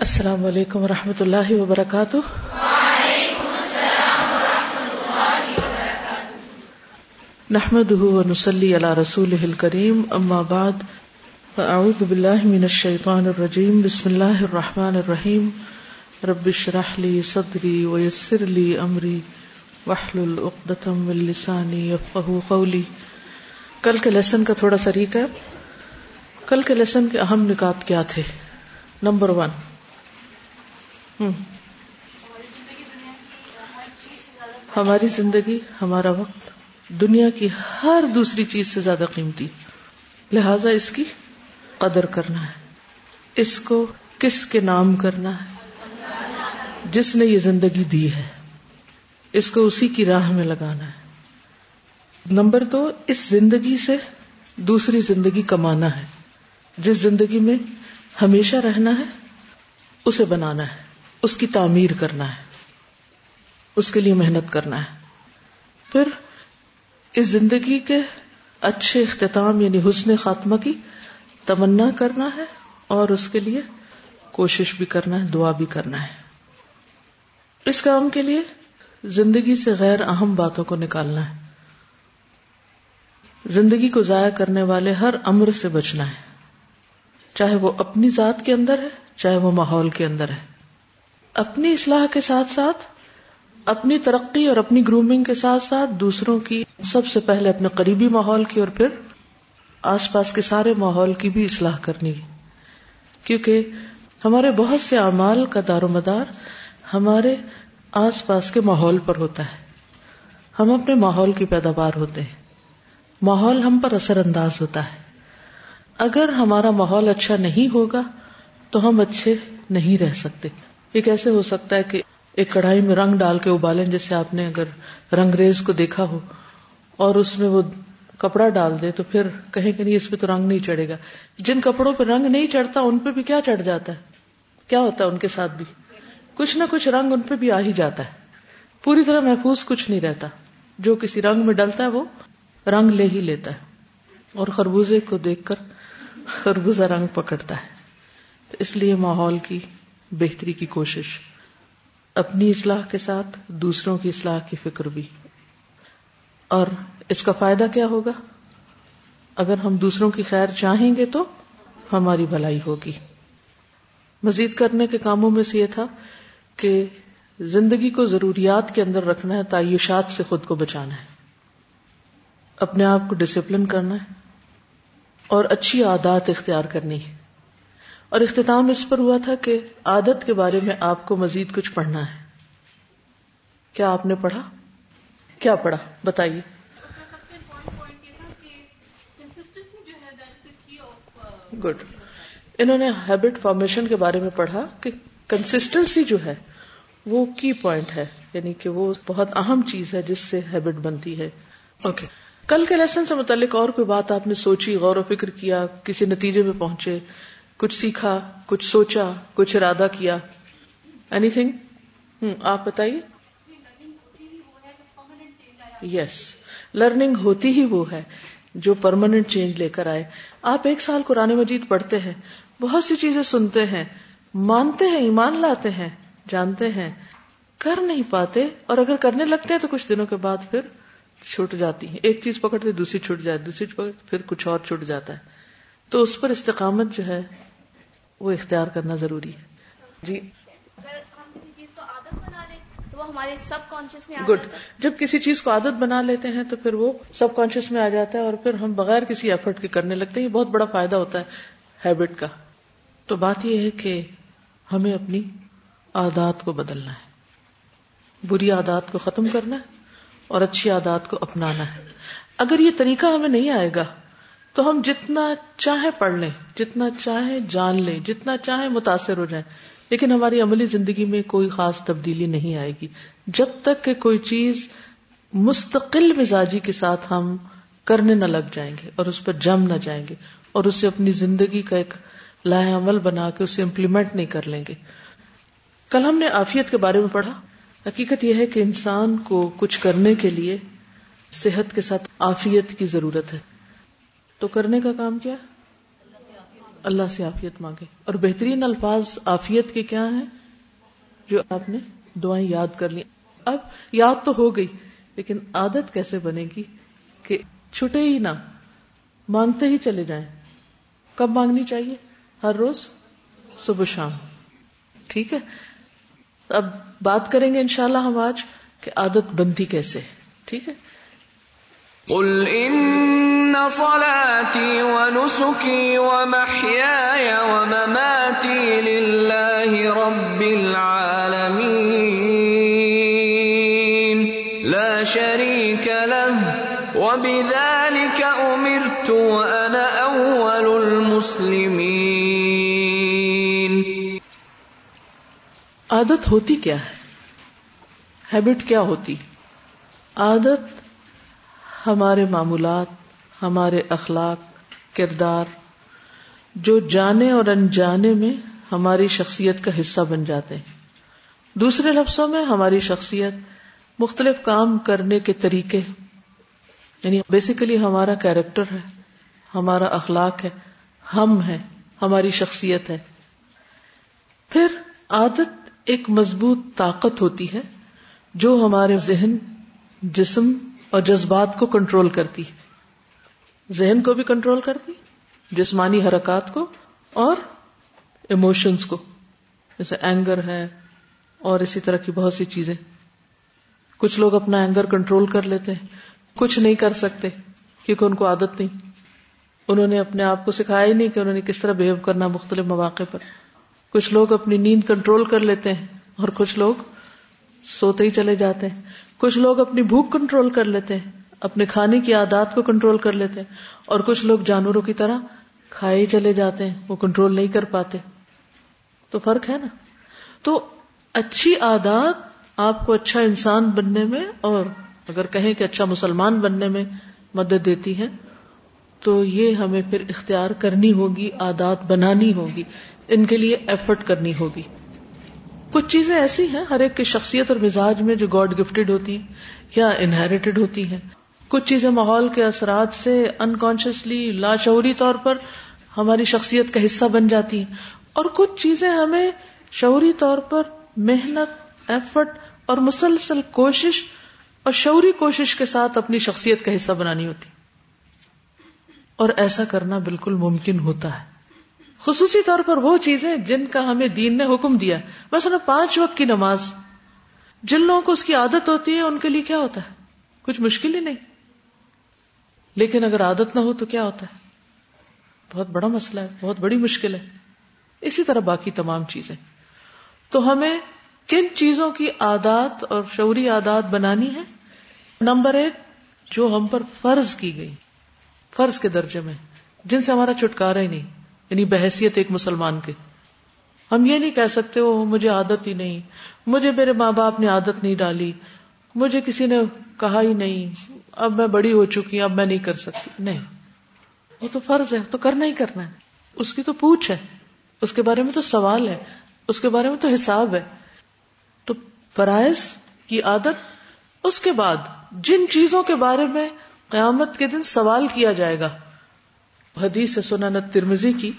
السلام علیکم و رحمۃ اللہ وبرکاتہ۔ نحمد نسلی اللہ رسول کریم اما بعد، فاعوذ باللہ من الشیطان الرجیم، بسم اللہ الرحمن الرحیم۔ رب اشرح لی صدری ویسر لی امری، واحلل عقدۃ من لسانی یفقهوا قولی۔ کل کے لیسن کا تھوڑا سا ریکیپ۔ کل کے لیسن کے اہم نکات کیا تھے؟ Number one. ہماری زندگی، ہمارا وقت، دنیا کی ہر دوسری چیز سے زیادہ قیمتی۔ لہذا اس کی قدر کرنا ہے۔ اس کو کس کے نام کرنا ہے؟ جس نے یہ زندگی دی ہے۔ اس کو اسی کی راہ میں لگانا ہے۔ نمبر دو، اس زندگی سے دوسری زندگی کمانا ہے۔ جس زندگی میں ہمیشہ رہنا ہے، اسے بنانا ہے۔ اس کی تعمیر کرنا ہے، اس کے لیے محنت کرنا ہے۔ پھر اس زندگی کے اچھے اختتام یعنی حسن خاتمہ کی تمنا کرنا ہے اور اس کے لیے کوشش بھی کرنا ہے، دعا بھی کرنا ہے۔ اس کام کے لیے زندگی سے غیر اہم باتوں کو نکالنا ہے۔ زندگی کو ضائع کرنے والے ہر امر سے بچنا ہے۔ چاہے وہ اپنی ذات کے اندر ہے، چاہے وہ ماحول کے اندر ہے۔ اپنی اصلاح کے ساتھ ساتھ، اپنی ترقی اور اپنی گرومنگ کے ساتھ ساتھ دوسروں کی سب سے پہلے اپنے قریبی ماحول کی اور پھر آس پاس کے سارے ماحول کی بھی اصلاح کرنی۔ ہے کیونکہ ہمارے بہت سے اعمال کا دار و مدار ہمارے آس پاس کے ماحول پر ہوتا ہے۔ ہم اپنے ماحول کی پیداوار ہوتے ہیں۔ ماحول ہم پر اثر انداز ہوتا ہے۔ اگر ہمارا ماحول اچھا نہیں ہوگا تو ہم اچھے نہیں رہ سکتے۔ یہ کیسے ہو سکتا ہے کہ ایک کڑھائی میں رنگ ڈال کے ابالیں جیسے آپ نے اگر رنگ ریز کو دیکھا ہو اور اس میں وہ کپڑا ڈال دے تو پھر کہیں کہ نہیں اس پہ تو رنگ نہیں چڑھے گا۔ جن کپڑوں پہ رنگ نہیں چڑھتا ان پہ بھی کیا چڑھ جاتا ہے؟ کیا ہوتا ہے ان کے ساتھ بھی؟ کچھ نہ کچھ رنگ ان پہ بھی آ ہی جاتا ہے۔ پوری طرح محفوظ کچھ نہیں رہتا۔ جو کسی رنگ میں ڈلتا ہے وہ رنگ لے ہی لیتا ہے۔ اور خربوزے کو دیکھ کر خربوزہ رنگ پکڑتا ہے۔ تو اس لیے ماحول کی بہتری کی کوشش، اپنی اصلاح کے ساتھ دوسروں کی اصلاح کی فکر بھی۔ اور اس کا فائدہ کیا ہوگا؟ اگر ہم دوسروں کی خیر چاہیں گے تو ہماری بھلائی ہوگی۔ مزید کرنے کے کاموں میں سے یہ تھا کہ زندگی کو ضروریات کے اندر رکھنا ہے، تعیشات سے خود کو بچانا ہے۔ اپنے آپ کو ڈسپلن کرنا ہے اور اچھی عادات اختیار کرنی ہے۔ اور اختتام اس پر ہوا تھا کہ عادت کے بارے میں آپ کو مزید کچھ پڑھنا ہے۔ کیا آپ نے پڑھا؟ کیا پڑھا؟ بتائیے۔ گڈ انہوں نے ہیبٹ فارمیشن کے بارے میں پڑھا کہ کنسٹنسی جو ہے وہ کی پوائنٹ ہے یعنی کہ وہ بہت اہم چیز ہے جس سے ہیبٹ بنتی ہے۔ اوکے. کل کے لیسن سے متعلق اور کوئی بات آپ نے سوچی غور و فکر کیا کسی نتیجے میں پہنچے کچھ سیکھا، کچھ سوچا، کچھ ارادہ کیا۔ اینی تھنگ آپ بتائیے۔ یس لرننگ ہوتی ہی وہ ہے جو پرماننٹ چینج لے کر آئے۔ آپ ایک سال قرآن مجید پڑھتے ہیں، بہت سی چیزیں سنتے ہیں، مانتے ہیں، ایمان لاتے ہیں، جانتے ہیں۔ کر نہیں پاتے اور اگر کرنے لگتے ہیں تو کچھ دنوں کے بعد پھر چھوٹ جاتی ہے ایک چیز پکڑتے، دوسری چھوٹ جائے دوسری پکڑتے پھر کچھ اور چھوٹ جاتا ہے۔ تو اس پر استقامت جو ہے وہ اختیار کرنا ضروری ہے۔ جی۔ ہمارے سب کانشیس میں گڈ جب کسی چیز کو عادت بنا لیتے ہیں تو پھر وہ سب کانشیس میں آ جاتا ہے اور پھر ہم بغیر کسی ایفرٹ کے کرنے لگتے ہیں۔ یہ بہت بڑا فائدہ ہوتا ہے ہیبٹ کا۔ تو بات یہ ہے کہ ہمیں اپنی عادات کو بدلنا ہے۔ بری عادات کو ختم کرنا ہے اور اچھی عادات کو اپنانا ہے۔ اگر یہ طریقہ ہمیں نہیں آئے گا تو ہم جتنا چاہے پڑھ لیں، جتنا چاہے جان لیں، جتنا چاہے متاثر ہو جائیں، لیکن ہماری عملی زندگی میں کوئی خاص تبدیلی نہیں آئے گی۔ جب تک کہ کوئی چیز مستقل مزاجی کے ساتھ ہم کرنے نہ لگ جائیں گے اور اس پر جم نہ جائیں گے اور اسے اپنی زندگی کا ایک لاہ عمل بنا کے اسے امپلیمنٹ نہیں کر لیں گے۔ کل ہم نے آفیت کے بارے میں پڑھا۔ حقیقت یہ ہے کہ انسان کو کچھ کرنے کے لیے صحت کے ساتھ آفیت کی ضرورت ہے۔ تو کرنے کا کام کیا اللہ سے آفیت مانگے۔ اور بہترین الفاظ آفیت کے کیا ہیں؟ جو آپ نے دعائیں یاد کر لی اب یاد تو ہو گئی، لیکن عادت کیسے بنے گی کہ چھٹے ہی نہ، مانگتے ہی چلے جائیں۔ کب مانگنی چاہیے؟ ہر روز صبح شام۔ ٹھیک ہے؟ اب بات کریں گے انشاءاللہ ہم آج کہ عادت بنتی کیسے ٹھیک ہے؟ قل ان ان صلاتي ونسكي ومحياي ومماتي لله رب العالمين لا شريك له وبذلك امرت وانا اول المسلمين عادت ہوتی کیا ہے؟ ہیبٹ کیا ہوتی؟ عادت ہمارے معمولات ہمارے اخلاق، کردار، جو جانے اور انجانے میں ہماری شخصیت کا حصہ بن جاتے ہیں۔ دوسرے لفظوں میں ہماری شخصیت مختلف کام کرنے کے طریقے یعنی بیسیکلی ہمارا کیریکٹر ہے، ہمارا اخلاق ہے، ہم ہے ہماری شخصیت ہے۔ پھر عادت ایک مضبوط طاقت ہوتی ہے جو ہمارے ذہن، جسم اور جذبات کو کنٹرول کرتی ہے۔ ذہن کو بھی کنٹرول کرتی جسمانی حرکات کو اور ایموشنس کو۔ جیسے اینگر ہے اور اسی طرح کی بہت سی چیزیں۔ کچھ لوگ اپنا اینگر کنٹرول کر لیتے ہیں، کچھ نہیں کر سکتے کیونکہ ان کو عادت نہیں۔ انہوں نے اپنے آپ کو سکھایا ہی نہیں کہ انہوں نے کس طرح بہیو کرنا مختلف مواقع پر۔ کچھ لوگ اپنی نیند کنٹرول کر لیتے ہیں اور کچھ لوگ سوتے ہی چلے جاتے ہیں۔ کچھ لوگ اپنی بھوک کنٹرول کر لیتے ہیں۔ اپنے کھانے کی عادات کو کنٹرول کر لیتے ہیں اور کچھ لوگ جانوروں کی طرح کھائے چلے جاتے ہیں، وہ کنٹرول نہیں کر پاتے۔ تو فرق ہے نا؟ تو اچھی عادات آپ کو اچھا انسان بننے میں اور اگر کہیں کہ اچھا مسلمان بننے میں مدد دیتی ہے، تو یہ ہمیں پھر اختیار کرنی ہوگی، عادات بنانی ہوگی، ان کے لیے ایفرٹ کرنی ہوگی۔ کچھ چیزیں ایسی ہیں، ہر ایک کی شخصیت اور مزاج میں جو گاڈ گفٹیڈ ہوتی ہیں یا انہیریٹڈ ہوتی ہیں۔ کچھ چیزیں ماحول کے اثرات سے انکانشیسلی لاشعوری طور پر ہماری شخصیت کا حصہ بن جاتی ہیں۔ اور کچھ چیزیں ہمیں شعوری طور پر محنت ایفرٹ اور مسلسل کوشش اور شعوری کوشش کے ساتھ اپنی شخصیت کا حصہ بنانی ہوتی۔ اور ایسا کرنا بالکل ممکن ہوتا ہے۔ خصوصی طور پر وہ چیزیں جن کا ہمیں دین نے حکم دیا۔ مثلا پانچ وقت کی نماز۔ جن لوگوں کو اس کی عادت ہوتی ہے، ان کے لیے کیا ہوتا ہے؟ کچھ مشکل ہی نہیں۔ لیکن اگر عادت نہ ہو تو کیا ہوتا ہے؟ بہت بڑا مسئلہ ہے، بہت بڑی مشکل ہے۔ اسی طرح باقی تمام چیزیں۔ تو ہمیں کن چیزوں کی عادات اور شعوری عادات بنانی ہے؟ نمبر ایک، جو ہم پر فرض کی گئی، فرض کے درجے میں، جن سے ہمارا چھٹکارا ہی نہیں یعنی بحثیت ایک مسلمان کے۔ ہم یہ نہیں کہہ سکتے، وہ مجھے عادت ہی نہیں، مجھے میرے ماں باپ نے عادت نہیں ڈالی مجھے کسی نے کہا ہی نہیں، اب میں بڑی ہو چکی، اب میں نہیں کر سکتی۔ نہیں۔ وہ تو فرض ہے، تو کرنا ہی کرنا ہے۔ اس کی تو پوچھ ہے۔ اس کے بارے میں تو سوال ہے۔ اس کے بارے میں تو حساب ہے۔ تو فرائض کی عادت، اس کے بعد جن چیزوں کے بارے میں قیامت کے دن سوال کیا جائے گا۔ حدیث سنن ترمزی کی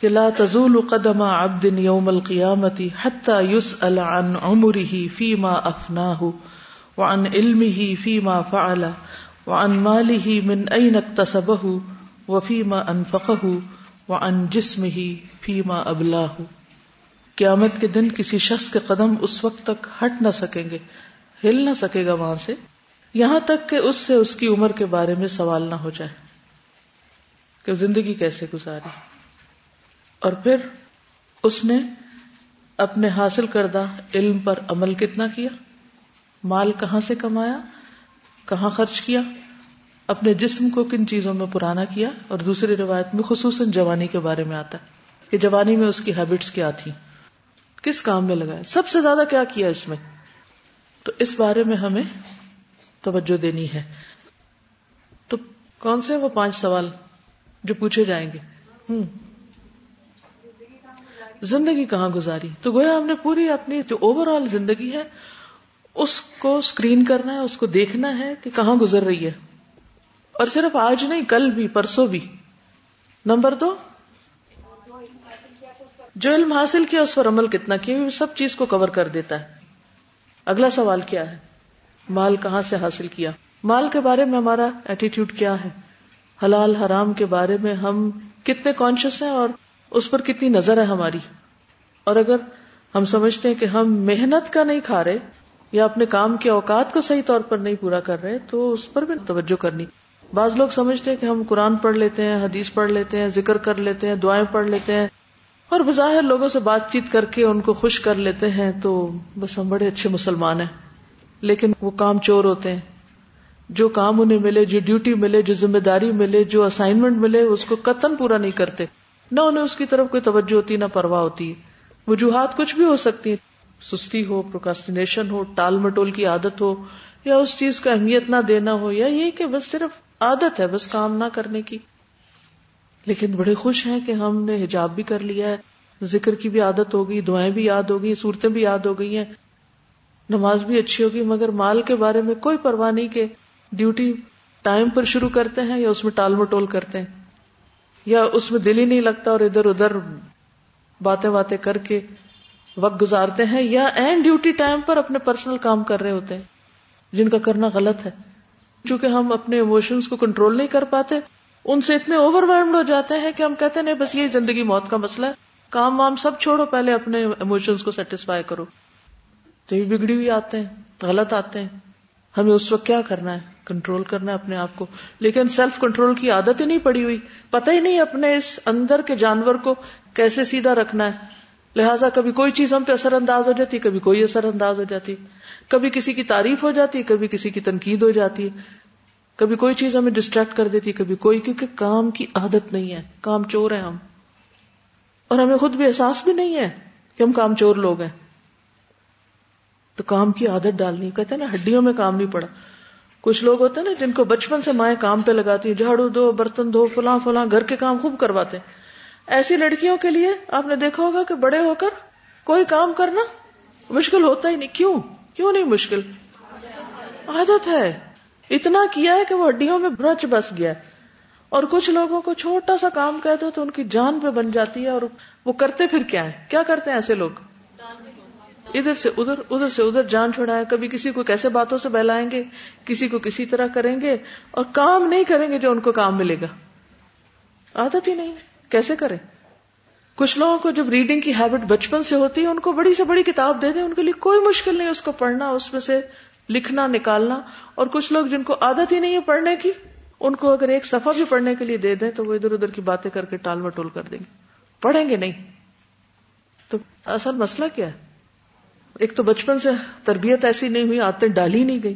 کہ لا تزول قدم عبد يوم القيامة حتى يسأل عن عمره فيما أفناه وعن علمه فيما فعل، وعن ماله من أين اكتسبه، وفيما أنفقه، وعن جسمه فيما أبلاه۔ قیامت کے دن کسی شخص کے قدم اس وقت تک ہٹ نہ سکیں گے، ہل نہ سکے گا وہاں سے۔ یہاں تک کہ اس سے اس کی عمر کے بارے میں سوال نہ ہو جائے۔ کہ زندگی کیسے گزاری۔ اور پھر اس نے اپنے حاصل کردہ علم پر عمل کتنا کیا؟ مال کہاں سے کمایا؟ کہاں خرچ کیا؟ اپنے جسم کو کن چیزوں میں پرانا کیا؟ اور دوسری روایت میں خصوصاً جوانی کے بارے میں آتا ہے کہ جوانی میں اس کی ہیبٹس کیا تھی کس کام میں لگایا؟ سب سے زیادہ کیا کیا اس میں؟ تو اس بارے میں ہمیں توجہ دینی ہے۔ تو کون سے وہ پانچ سوال جو پوچھے جائیں گے؟ ہوں۔ زندگی کہاں گزاری؟ تو گویا ہم نے پوری اپنی جو اوور آل زندگی ہے اس کو اسکرین کرنا ہے، اس کو دیکھنا ہے کہ کہاں گزر رہی ہے۔ اور صرف آج نہیں، کل بھی، پرسوں بھی۔ نمبر دو، جو علم حاصل کیا، اس پر عمل کتنا کیا سب چیز کو کور کر دیتا ہے۔ اگلا سوال کیا ہے؟ مال کہاں سے حاصل کیا؟ مال کے بارے میں ہمارا ایٹیٹیوڈ کیا ہے؟ حلال حرام کے بارے میں ہم کتنے کانشیس ہیں اور اس پر کتنی نظر ہے ہماری؟ اور اگر ہم سمجھتے ہیں کہ ہم محنت کا نہیں کھا رہے یا اپنے کام کے اوقات کو صحیح طور پر نہیں پورا کر رہے، تو اس پر بھی توجہ کرنی۔ بعض لوگ سمجھتے ہیں کہ ہم قرآن پڑھ لیتے ہیں، حدیث پڑھ لیتے ہیں، ذکر کر لیتے ہیں، دعائیں پڑھ لیتے ہیں، اور بظاہر لوگوں سے بات چیت کر کے ان کو خوش کر لیتے ہیں، تو بس ہم بڑے اچھے مسلمان ہیں۔ لیکن وہ کام چور ہوتے ہیں۔ جو کام انہیں ملے، جو ڈیوٹی ملے، جو ذمہ داری ملے، جو اسائنمنٹ ملے، اس کو قطن پورا نہیں کرتے۔ نہ انہیں اس کی طرف کوئی توجہ ہوتی، نہ پرواہ ہوتی۔ ہے وجوہات کچھ بھی ہو سکتی سستی ہو پروکاسٹینیشن ہو، ٹال مٹول کی عادت ہو، یا اس چیز کو اہمیت نہ دینا ہو، یا یہ کہ بس صرف عادت ہے، بس کام نہ کرنے کی۔ لیکن بڑے خوش ہیں کہ ہم نے حجاب بھی کر لیا ہے، ذکر کی بھی عادت ہوگی دعائیں بھی یاد ہو گئی، صورتیں بھی یاد ہو گئی ہیں۔ نماز بھی اچھی ہوگی، مگر مال کے بارے میں کوئی پرواہ نہیں کہ ڈیوٹی ٹائم پر شروع کرتے ہیں یا اس میں ٹال مٹول کرتے ہیں۔ یا اس میں دل ہی نہیں لگتا اور ادھر ادھر باتیں باتیں کر کے وقت گزارتے ہیں یا این ڈیوٹی ٹائم پر اپنے پرسنل کام کر رہے ہوتے ہیں، جن کا کرنا غلط ہے۔ چونکہ ہم اپنے ایموشنس کو کنٹرول نہیں کر پاتے، ان سے اتنے اوور ویلڈ ہو جاتے ہیں کہ ہم کہتے ہیں بس یہ زندگی موت کا مسئلہ ہے۔ کام وام سب چھوڑو، پہلے اپنے ایموشنس کو سیٹسفائی کرو۔ تو یہ بگڑی ہوئی آتے ہیں، غلط آتے ہیں۔ ہمیں اس وقت کیا کرنا ہے؟ کنٹرول کرنا ہے اپنے آپ کو۔ لیکن سیلف کنٹرول کی عادت ہی نہیں پڑی ہوئی۔ پتہ ہی نہیں اپنے اس اندر کے جانور کو کیسے سیدھا رکھنا ہے۔ لہٰذا کبھی کوئی چیز ہم پہ اثر انداز ہو جاتی، کبھی کوئی اثر انداز ہو جاتی، کبھی کسی کی تعریف ہو جاتی، کبھی کسی کی تنقید ہو جاتی، کبھی کوئی چیز ہمیں ڈسٹریکٹ کر دیتی، کبھی کوئی، کیونکہ کام کی عادت نہیں ہے، کام چور ہیں ہم۔ اور ہمیں خود بھی احساس بھی نہیں ہے کہ ہم کام چور لوگ ہیں۔ تو کام کی عادت ڈالنی، کہتے ہیں نا، ہڈیوں میں کام نہیں پڑا۔ کچھ لوگ ہوتے ہیں نا، جن کو بچپن سے مائیں کام پہ لگاتی ہیں، جھاڑو دو، برتن دو، فلاں فلاں، گھر کے کام خوب کرواتے ہیں۔ ایسی لڑکیوں کے لیے آپ نے دیکھا ہوگا کہ بڑے ہو کر کوئی کام کرنا مشکل ہوتا ہی نہیں۔ کیوں؟ کیوں نہیں مشکل؟ عادت ہے۔ اتنا کیا ہے کہ وہ ہڈیوں میں برچ بس گیا۔ اور کچھ لوگوں کو چھوٹا سا کام کہہ دو تو ان کی جان پہ بن جاتی ہے اور وہ کرتے پھر کیا ہے کیا کرتے ہیں ایسے لوگ؟ ادھر سے ادھر ادھر سے ادھر جان چھوڑائے کبھی کسی کو کیسے باتوں سے بہلائیں گے؟ کسی کو کسی طرح کریں گے اور کام نہیں کریں گے جو ان کو کام ملے گا۔ عادت ہی نہیں۔ کیسے کریں؟ کچھ لوگوں کو جب ریڈنگ کی ہیبٹ بچپن سے ہوتی ہے، ان کو بڑی سے بڑی کتاب دے دیں، ان کے لیے کوئی مشکل نہیں اس کو پڑھنا، اس میں سے لکھنا، نکالنا۔ اور کچھ لوگ جن کو عادت ہی نہیں ہے پڑھنے کی، ان کو اگر ایک صفحہ بھی پڑھنے کے لیے دے دیں، تو وہ ادھر ادھر کی باتیں کر کے ٹال مٹول کر دیں گے۔ پڑھیں گے نہیں۔ تو اصل مسئلہ کیا ہے؟ ایک تو بچپن سے تربیت ایسی نہیں ہوئی آتے ڈالی نہیں گئی۔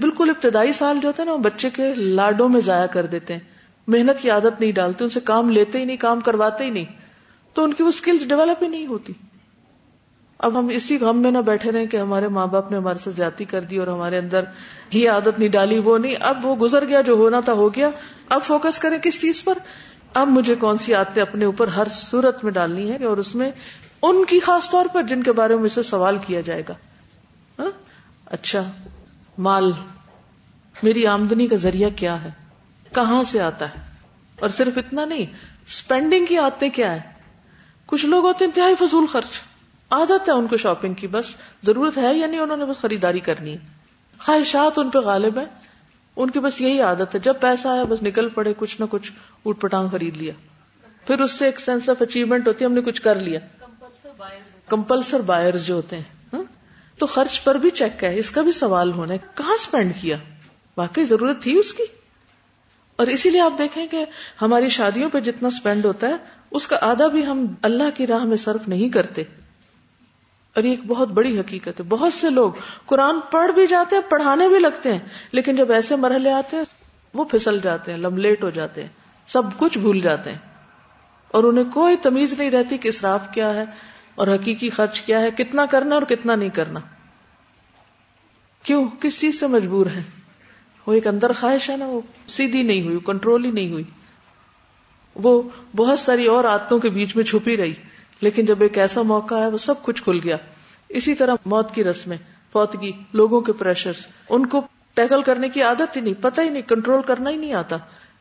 بالکل ابتدائی سال جو ہوتے ہیں نا، وہ بچے کے لاڈوں میں ضائع کر دیتے ہیں۔ محنت کی عادت نہیں ڈالتے، ان سے کام لیتے ہی نہیں، کام کرواتے ہی نہیں، تو ان کی وہ اسکلز ڈیولپ ہی نہیں ہوتی۔ اب ہم اسی غم میں نہ بیٹھے رہے کہ ہمارے ماں باپ نے ہمارے سے زیادتی کر دی اور ہمارے اندر ہی عادت نہیں ڈالی، وہ نہیں۔ اب وہ گزر گیا، جو ہونا تھا ہو گیا۔ اب فوکس کریں کس چیز پر؟ اب مجھے کون سی عادتیں اپنے اوپر ہر صورت میں ڈالنی ہے اور اس میں ان کی خاص طور پر جن کے بارے میں اسے سوال کیا جائے گا۔ ہاں؟ اچھا مال۔ میری آمدنی کا ذریعہ کیا ہے؟ کہاں سے آتا ہے؟ اور صرف اتنا نہیں اسپینڈنگ کی آتے کیا ہے کچھ لوگ ہوتے ہیں انتہائی فضول خرچ۔ عادت ہے ان کو شاپنگ کی بس ضرورت ہے یا نہیں؟ انہوں نے بس خریداری کرنی ہے۔ خواہشات ان پہ غالب ہیں۔ ان کی بس یہی عادت ہے جب پیسہ آیا بس نکل پڑے کچھ نہ کچھ اٹھ پٹانگ خرید لیا۔ پھر اس سے ایک سینس آف اچیومنٹ ہوتی ہے ہم نے کچھ کر لیا۔ کمپلسر بائر جو ہوتے ہیں ہاں؟ تو خرچ پر بھی چیک ہے اس کا بھی سوال ہونا ہے کہاں اسپینڈ کیا؟ واقعی ضرورت تھی اس کی؟ اور اسی لیے آپ دیکھیں کہ ہماری شادیوں پہ جتنا اسپینڈ ہوتا ہے، اس کا آدھا بھی ہم اللہ کی راہ میں صرف نہیں کرتے۔ اور یہ ایک بہت بڑی حقیقت ہے۔ بہت سے لوگ قرآن پڑھ بھی جاتے ہیں، پڑھانے بھی لگتے ہیں، لیکن جب ایسے مرحلے آتے ہیں، وہ پھسل جاتے ہیں لملیٹ ہو جاتے ہیں، سب کچھ بھول جاتے ہیں۔ اور انہیں کوئی تمیز نہیں رہتی کہ اسراف کیا ہے اور حقیقی خرچ کیا ہے، کتنا کرنا اور کتنا نہیں کرنا۔ کیوں؟ کس چیز سے مجبور ہے وہ ایک اندر خواہش ہے نا، وہ سیدھی نہیں ہوئی کنٹرول ہی نہیں ہوئی۔ وہ بہت ساری اور آدتوں کے بیچ میں چھپی رہی، لیکن جب ایک ایسا موقع ہے وہ سب کچھ کھل گیا۔ اسی طرح موت کی رسمیں، فوتگی، لوگوں کے پریشر ان کو ٹیکل کرنے کی عادت ہی نہیں، پتہ ہی نہیں کنٹرول کرنا ہی نہیں آتا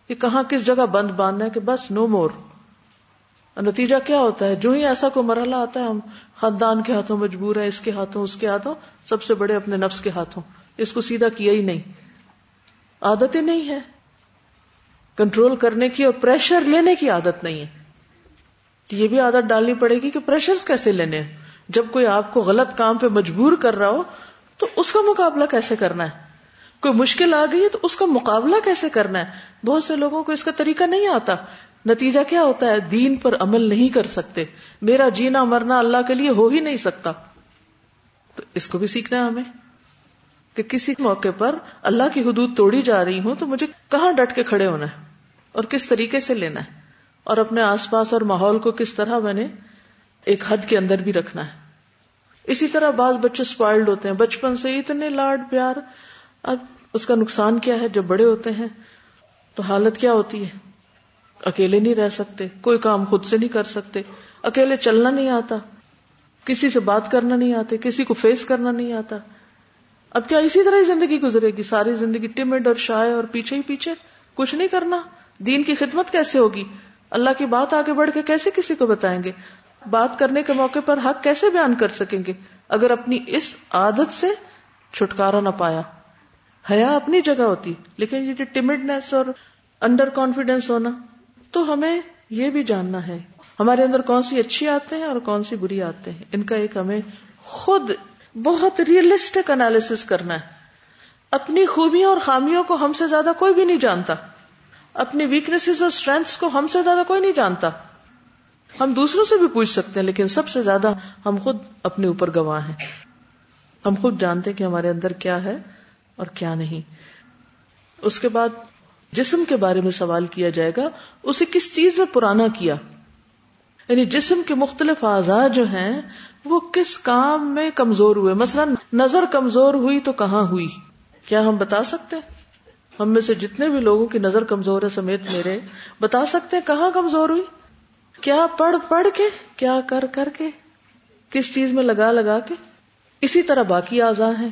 کہ کہاں کس جگہ بند باندھنا ہے کہ بس نو مور نتیجہ کیا ہوتا ہے؟ جو ہی ایسا کوئی مرحلہ آتا ہے، ہم خاندان کے ہاتھوں مجبور ہیں، اس کے ہاتھوں، اس کے ہاتھوں، سب سے بڑے اپنے نفس کے ہاتھوں۔ اس کو سیدھا کیا ہی نہیں۔ عادت ہی نہیں ہے کنٹرول کرنے کی اور پریشر لینے کی عادت نہیں ہے۔ یہ بھی عادت ڈالنی پڑے گی کہ پریشر کیسے لینے جب کوئی آپ کو غلط کام پہ مجبور کر رہا ہو، تو اس کا مقابلہ کیسے کرنا ہے؟ کوئی مشکل آ گئی ہے، تو اس کا مقابلہ کیسے کرنا ہے؟ بہت سے لوگوں کو اس کا طریقہ نہیں آتا۔ نتیجہ کیا ہوتا ہے؟ دین پر عمل نہیں کر سکتے۔ میرا جینا مرنا اللہ کے لیے ہو ہی نہیں سکتا۔ تو اس کو بھی سیکھنا ہے ہمیں۔ کہ کسی موقع پر اللہ کی حدود توڑی جا رہی ہوں تو مجھے کہاں ڈٹ کے کھڑے ہونا ہے اور کس طریقے سے لینا ہے اور اپنے آس پاس اور ماحول کو کس طرح میں نے ایک حد کے اندر بھی رکھنا ہے اسی طرح بعض بچے اسپائلڈ ہوتے ہیں بچپن سے اتنے لاڈ پیار اب اس کا نقصان کیا ہے جب بڑے ہوتے ہیں تو حالت کیا ہوتی ہے اکیلے نہیں رہ سکتے کوئی کام خود سے نہیں کر سکتے اکیلے چلنا نہیں آتا کسی سے بات کرنا نہیں آتے کسی کو فیس کرنا نہیں آتا اب کیا اسی طرح ہی زندگی گزرے گی؟ ساری زندگی ٹمڈ اور شائع اور پیچھے ہی پیچھے؟ کچھ نہیں کرنا۔ دین کی خدمت کیسے ہوگی؟ اللہ کی بات آگے بڑھ کے کیسے کسی کو بتائیں گے؟ بات کرنے کے موقع پر حق کیسے بیان کر سکیں گے؟ اگر اپنی اس عادت سے چھٹکارا نہ پایا۔ حیا اپنی جگہ ہوتی، لیکن یہ جو اور انڈر کانفیڈینس ہونا، تو ہمیں یہ بھی جاننا ہے۔ ہمارے اندر کون سی اچھی آتے ہیں اور کون سی بری آتے ہیں؟ ان کا ایک ہمیں خود بہت ریئلسٹک انالیس کرنا ہے۔ اپنی خوبیوں اور خامیوں کو ہم سے زیادہ کوئی بھی نہیں جانتا۔ اپنی ویکنیسز اور اسٹرینگس کو ہم سے زیادہ کوئی نہیں جانتا۔ ہم دوسروں سے بھی پوچھ سکتے ہیں، لیکن سب سے زیادہ ہم خود اپنے اوپر گواہ ہیں۔ ہم خود جانتے کہ ہمارے اندر کیا ہے اور کیا نہیں۔ اس کے بعد جسم کے بارے میں سوال کیا جائے گا، اسے کس چیز میں پرانا کیا؟ یعنی جسم کے مختلف اعضاء جو ہیں، وہ کس کام میں کمزور ہوئے؟ مثلا نظر کمزور ہوئی تو کہاں ہوئی؟ کیا ہم بتا سکتے؟ ہیں ہم میں سے جتنے بھی لوگوں کی نظر کمزور ہے، سمیت میرے، بتا سکتے ہیں کہاں کمزور ہوئی؟ کیا پڑھ پڑھ کے؟ کیا کر کر کے؟ کس چیز میں لگا لگا کے؟ اسی طرح باقی اعضاء ہیں۔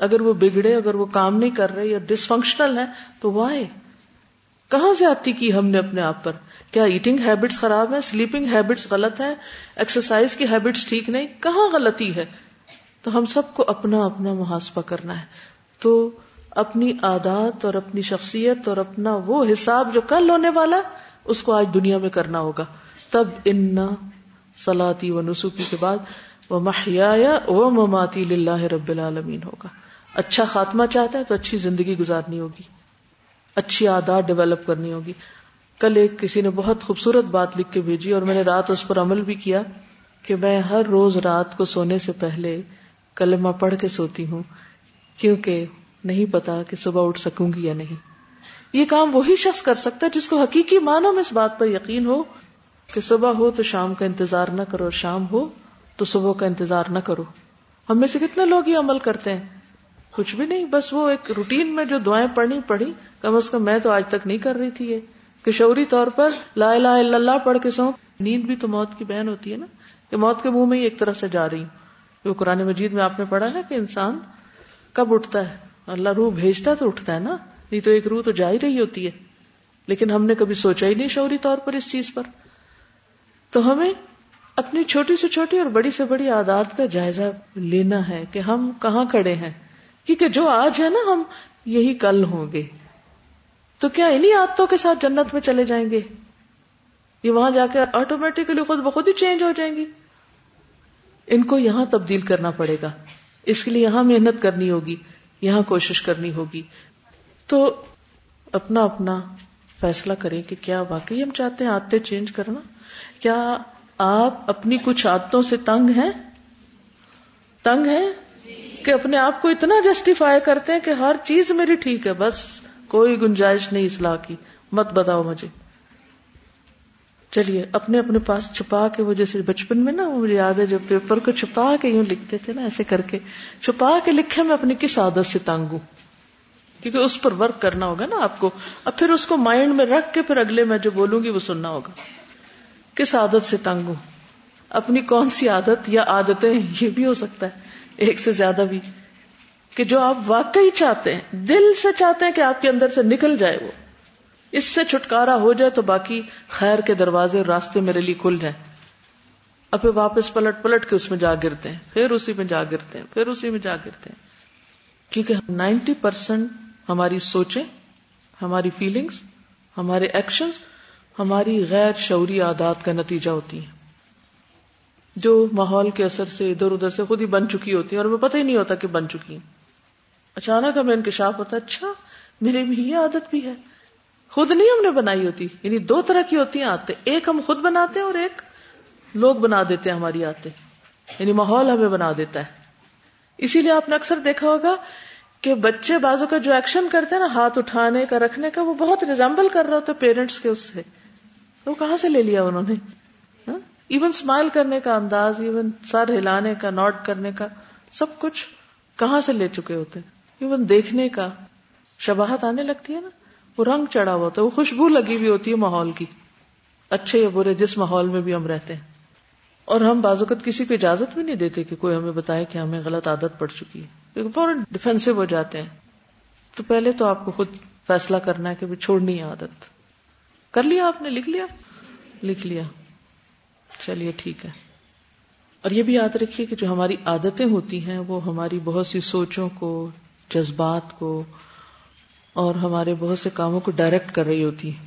اگر وہ بگڑے، اگر وہ کام نہیں کر رہے یا ڈسفنکشنل ہے تو وائے کہاں سے آتی کی ہم نے اپنے آپ پر؟ کیا ایٹنگ ہیبٹس خراب ہے سلیپنگ ہیبٹس غلط ہے ایکسرسائز کی ہیبٹس ٹھیک نہیں؟ کہاں غلطی ہے؟ تو ہم سب کو اپنا اپنا محاسبہ کرنا ہے۔ تو اپنی عادات اور اپنی شخصیت اور اپنا وہ حساب جو کل ہونے والا، اس کو آج دنیا میں کرنا ہوگا۔ تب ان سلاتی و نسخی کے بعد وہ محیا و مماتی لاہ رب العالمین ہوگا۔ اچھا خاتمہ چاہتا ہے تو اچھی زندگی گزارنی ہوگی۔ اچھی عادات ڈیولپ کرنی ہوگی۔ کل ایک کسی نے بہت خوبصورت بات لکھ کے بھیجی اور میں نے رات اس پر عمل بھی کیا کہ میں ہر روز رات کو سونے سے پہلے کلمہ پڑھ کے سوتی ہوں، کیونکہ نہیں پتا کہ صبح اٹھ سکوں گی یا نہیں۔ یہ کام وہی شخص کر سکتا ہے جس کو حقیقی معنوں میں اس بات پر یقین ہو کہ صبح ہو تو شام کا انتظار نہ کرو اور شام ہو تو صبح کا انتظار نہ کرو۔ ہم میں سے کتنے لوگ یہ عمل کرتے ہیں؟ کچھ بھی نہیں، بس وہ ایک روٹین میں جو دعائیں پڑھنی پڑھی، کم از کم میں تو آج تک نہیں کر رہی تھی یہ۔ کہ شعوری طور پر لا الہ الا اللہ پڑھ کے سو۔ نیند بھی تو موت کی بہن ہوتی ہے نا، کہ موت کے منہ میں ہی ایک طرح سے جا رہی ہوں۔ قرآن مجید میں آپ نے پڑھا نا کہ انسان کب اٹھتا ہے۔ اللہ روح بھیجتا تو اٹھتا ہے نا، نہیں تو ایک روح تو جا ہی رہی ہوتی ہے۔ لیکن ہم نے کبھی سوچا ہی نہیں شعوری طور پر اس چیز پر۔ تو ہمیں اپنی چھوٹی سے چھوٹی اور بڑی سے بڑی عادات کا جائزہ لینا ہے کہ ہم کہاں کھڑے ہیں۔ کیونکہ جو آج ہے نا ہم یہی کل ہوں گے۔ تو کیا انہیں عادتوں کے ساتھ جنت میں چلے جائیں گے؟ یہ وہاں جا کے آٹومیٹکلی خود بخود ہی چینج ہو جائیں گی۔ ان کو یہاں تبدیل کرنا پڑے گا۔ اس کے لیے یہاں محنت کرنی ہوگی، یہاں کوشش کرنی ہوگی۔ تو اپنا اپنا فیصلہ کریں کہ کیا واقعی ہم چاہتے ہیں عادتیں چینج کرنا؟ کیا آپ اپنی کچھ عادتوں سے تنگ ہیں؟ تنگ ہیں؟ کہ اپنے آپ کو اتنا جسٹیفائی کرتے ہیں کہ ہر چیز میری ٹھیک ہے، بس کوئی گنجائش نہیں اصلاح کی۔ مت بتاؤ مجھے۔ چلیے، اپنے اپنے پاس چھپا کے وہ جیسے بچپن میں نا مجھے یاد ہے، جب پیپر کو چھپا کے یوں لکھتے تھے نا، ایسے کر کے۔ چھپا کے لکھے میں اپنی کس عادت سے تنگ ہوں کیونکہ اس پر ورک کرنا ہوگا نا آپ کو۔ اب پھر اس کو مائنڈ میں رکھ کے پھر اگلے میں جو بولوں گی وہ سننا ہوگا۔ کس عادت سے تنگ ہوں اپنی کون سی عادت یا عادتیں؟ یہ بھی ہو سکتا ہے۔ ایک سے زیادہ بھی، کہ جو آپ واقعی چاہتے ہیں، دل سے چاہتے ہیں کہ آپ کے اندر سے نکل جائے وہ۔ اس سے چھٹکارا ہو جائے تو باقی خیر کے دروازے اور راستے میرے لیے کھل جائیں۔ اب پھر واپس پلٹ پلٹ کے اس میں جا گرتے ہیں، پھر اسی میں جا گرتے ہیں، پھر اسی میں جا گرتے ہیں۔ کیونکہ نائنٹی پرسینٹ ہماری سوچیں، ہماری فیلنگس ہمارے ایکشن ہماری غیر شعوری عادات کا نتیجہ ہوتی ہیں۔ جو ماحول کے اثر سے ادھر ادھر سے خود ہی بن چکی ہوتی ہیں اور ہمیں پتہ ہی نہیں ہوتا کہ بن چکی ہیں۔ اچانک ہمیں انکشاف ہوتا ہے اچھا میرے بھی یہ عادت بھی ہے۔ خود نہیں ہم نے بنائی ہوتی یعنی دو طرح کی ہوتی ہیں آتے ایک ہم خود بناتے ہیں اور ایک لوگ بنا دیتے ہیں ہماری آتے یعنی ماحول ہمیں بنا دیتا ہے۔ اسی لیے آپ نے اکثر دیکھا ہوگا کہ بچے بازو کا جو ایکشن کرتے ہیں نا، ہاتھ اٹھانے کا، رکھنے کا، وہ بہت ریزمبل کر رہا ہوتا ہے پیرنٹس کے اس سے۔ وہ کہاں سے لے لیا انہوں نے؟ ایون اسمائل کرنے کا انداز ایون سر ہلانے کا، نوٹ کرنے کا، سب کچھ کہاں سے لے چکے ہوتے ایون دیکھنے کا شباہت آنے لگتی ہے نا؟ وہ رنگ چڑھا ہوا ہوتا ہے، وہ خوشبو لگی ہوئی ہوتی ہے ماحول کی۔ اچھے یا برے، جس ماحول میں بھی ہم رہتے ہیں۔ اور ہم بازوقت کسی کو اجازت بھی نہیں دیتے کہ کوئی ہمیں بتائے کہ ہمیں غلط عادت پڑ چکی ہے۔ فوراً ڈیفینسو ہو جاتے ہیں۔ تو پہلے تو آپ کو خود فیصلہ کرنا ہے کہ چھوڑنی ہے عادت۔ کر لیا آپ نے؟ لکھ لیا؟ لکھ لیا۔ چلیے ٹھیک ہے۔ اور یہ بھی یاد رکھیے کہ جو ہماری عادتیں ہوتی ہیں، وہ ہماری بہت سی سوچوں کو، جذبات کو اور ہمارے بہت سے کاموں کو ڈائریکٹ کر رہی ہوتی ہیں۔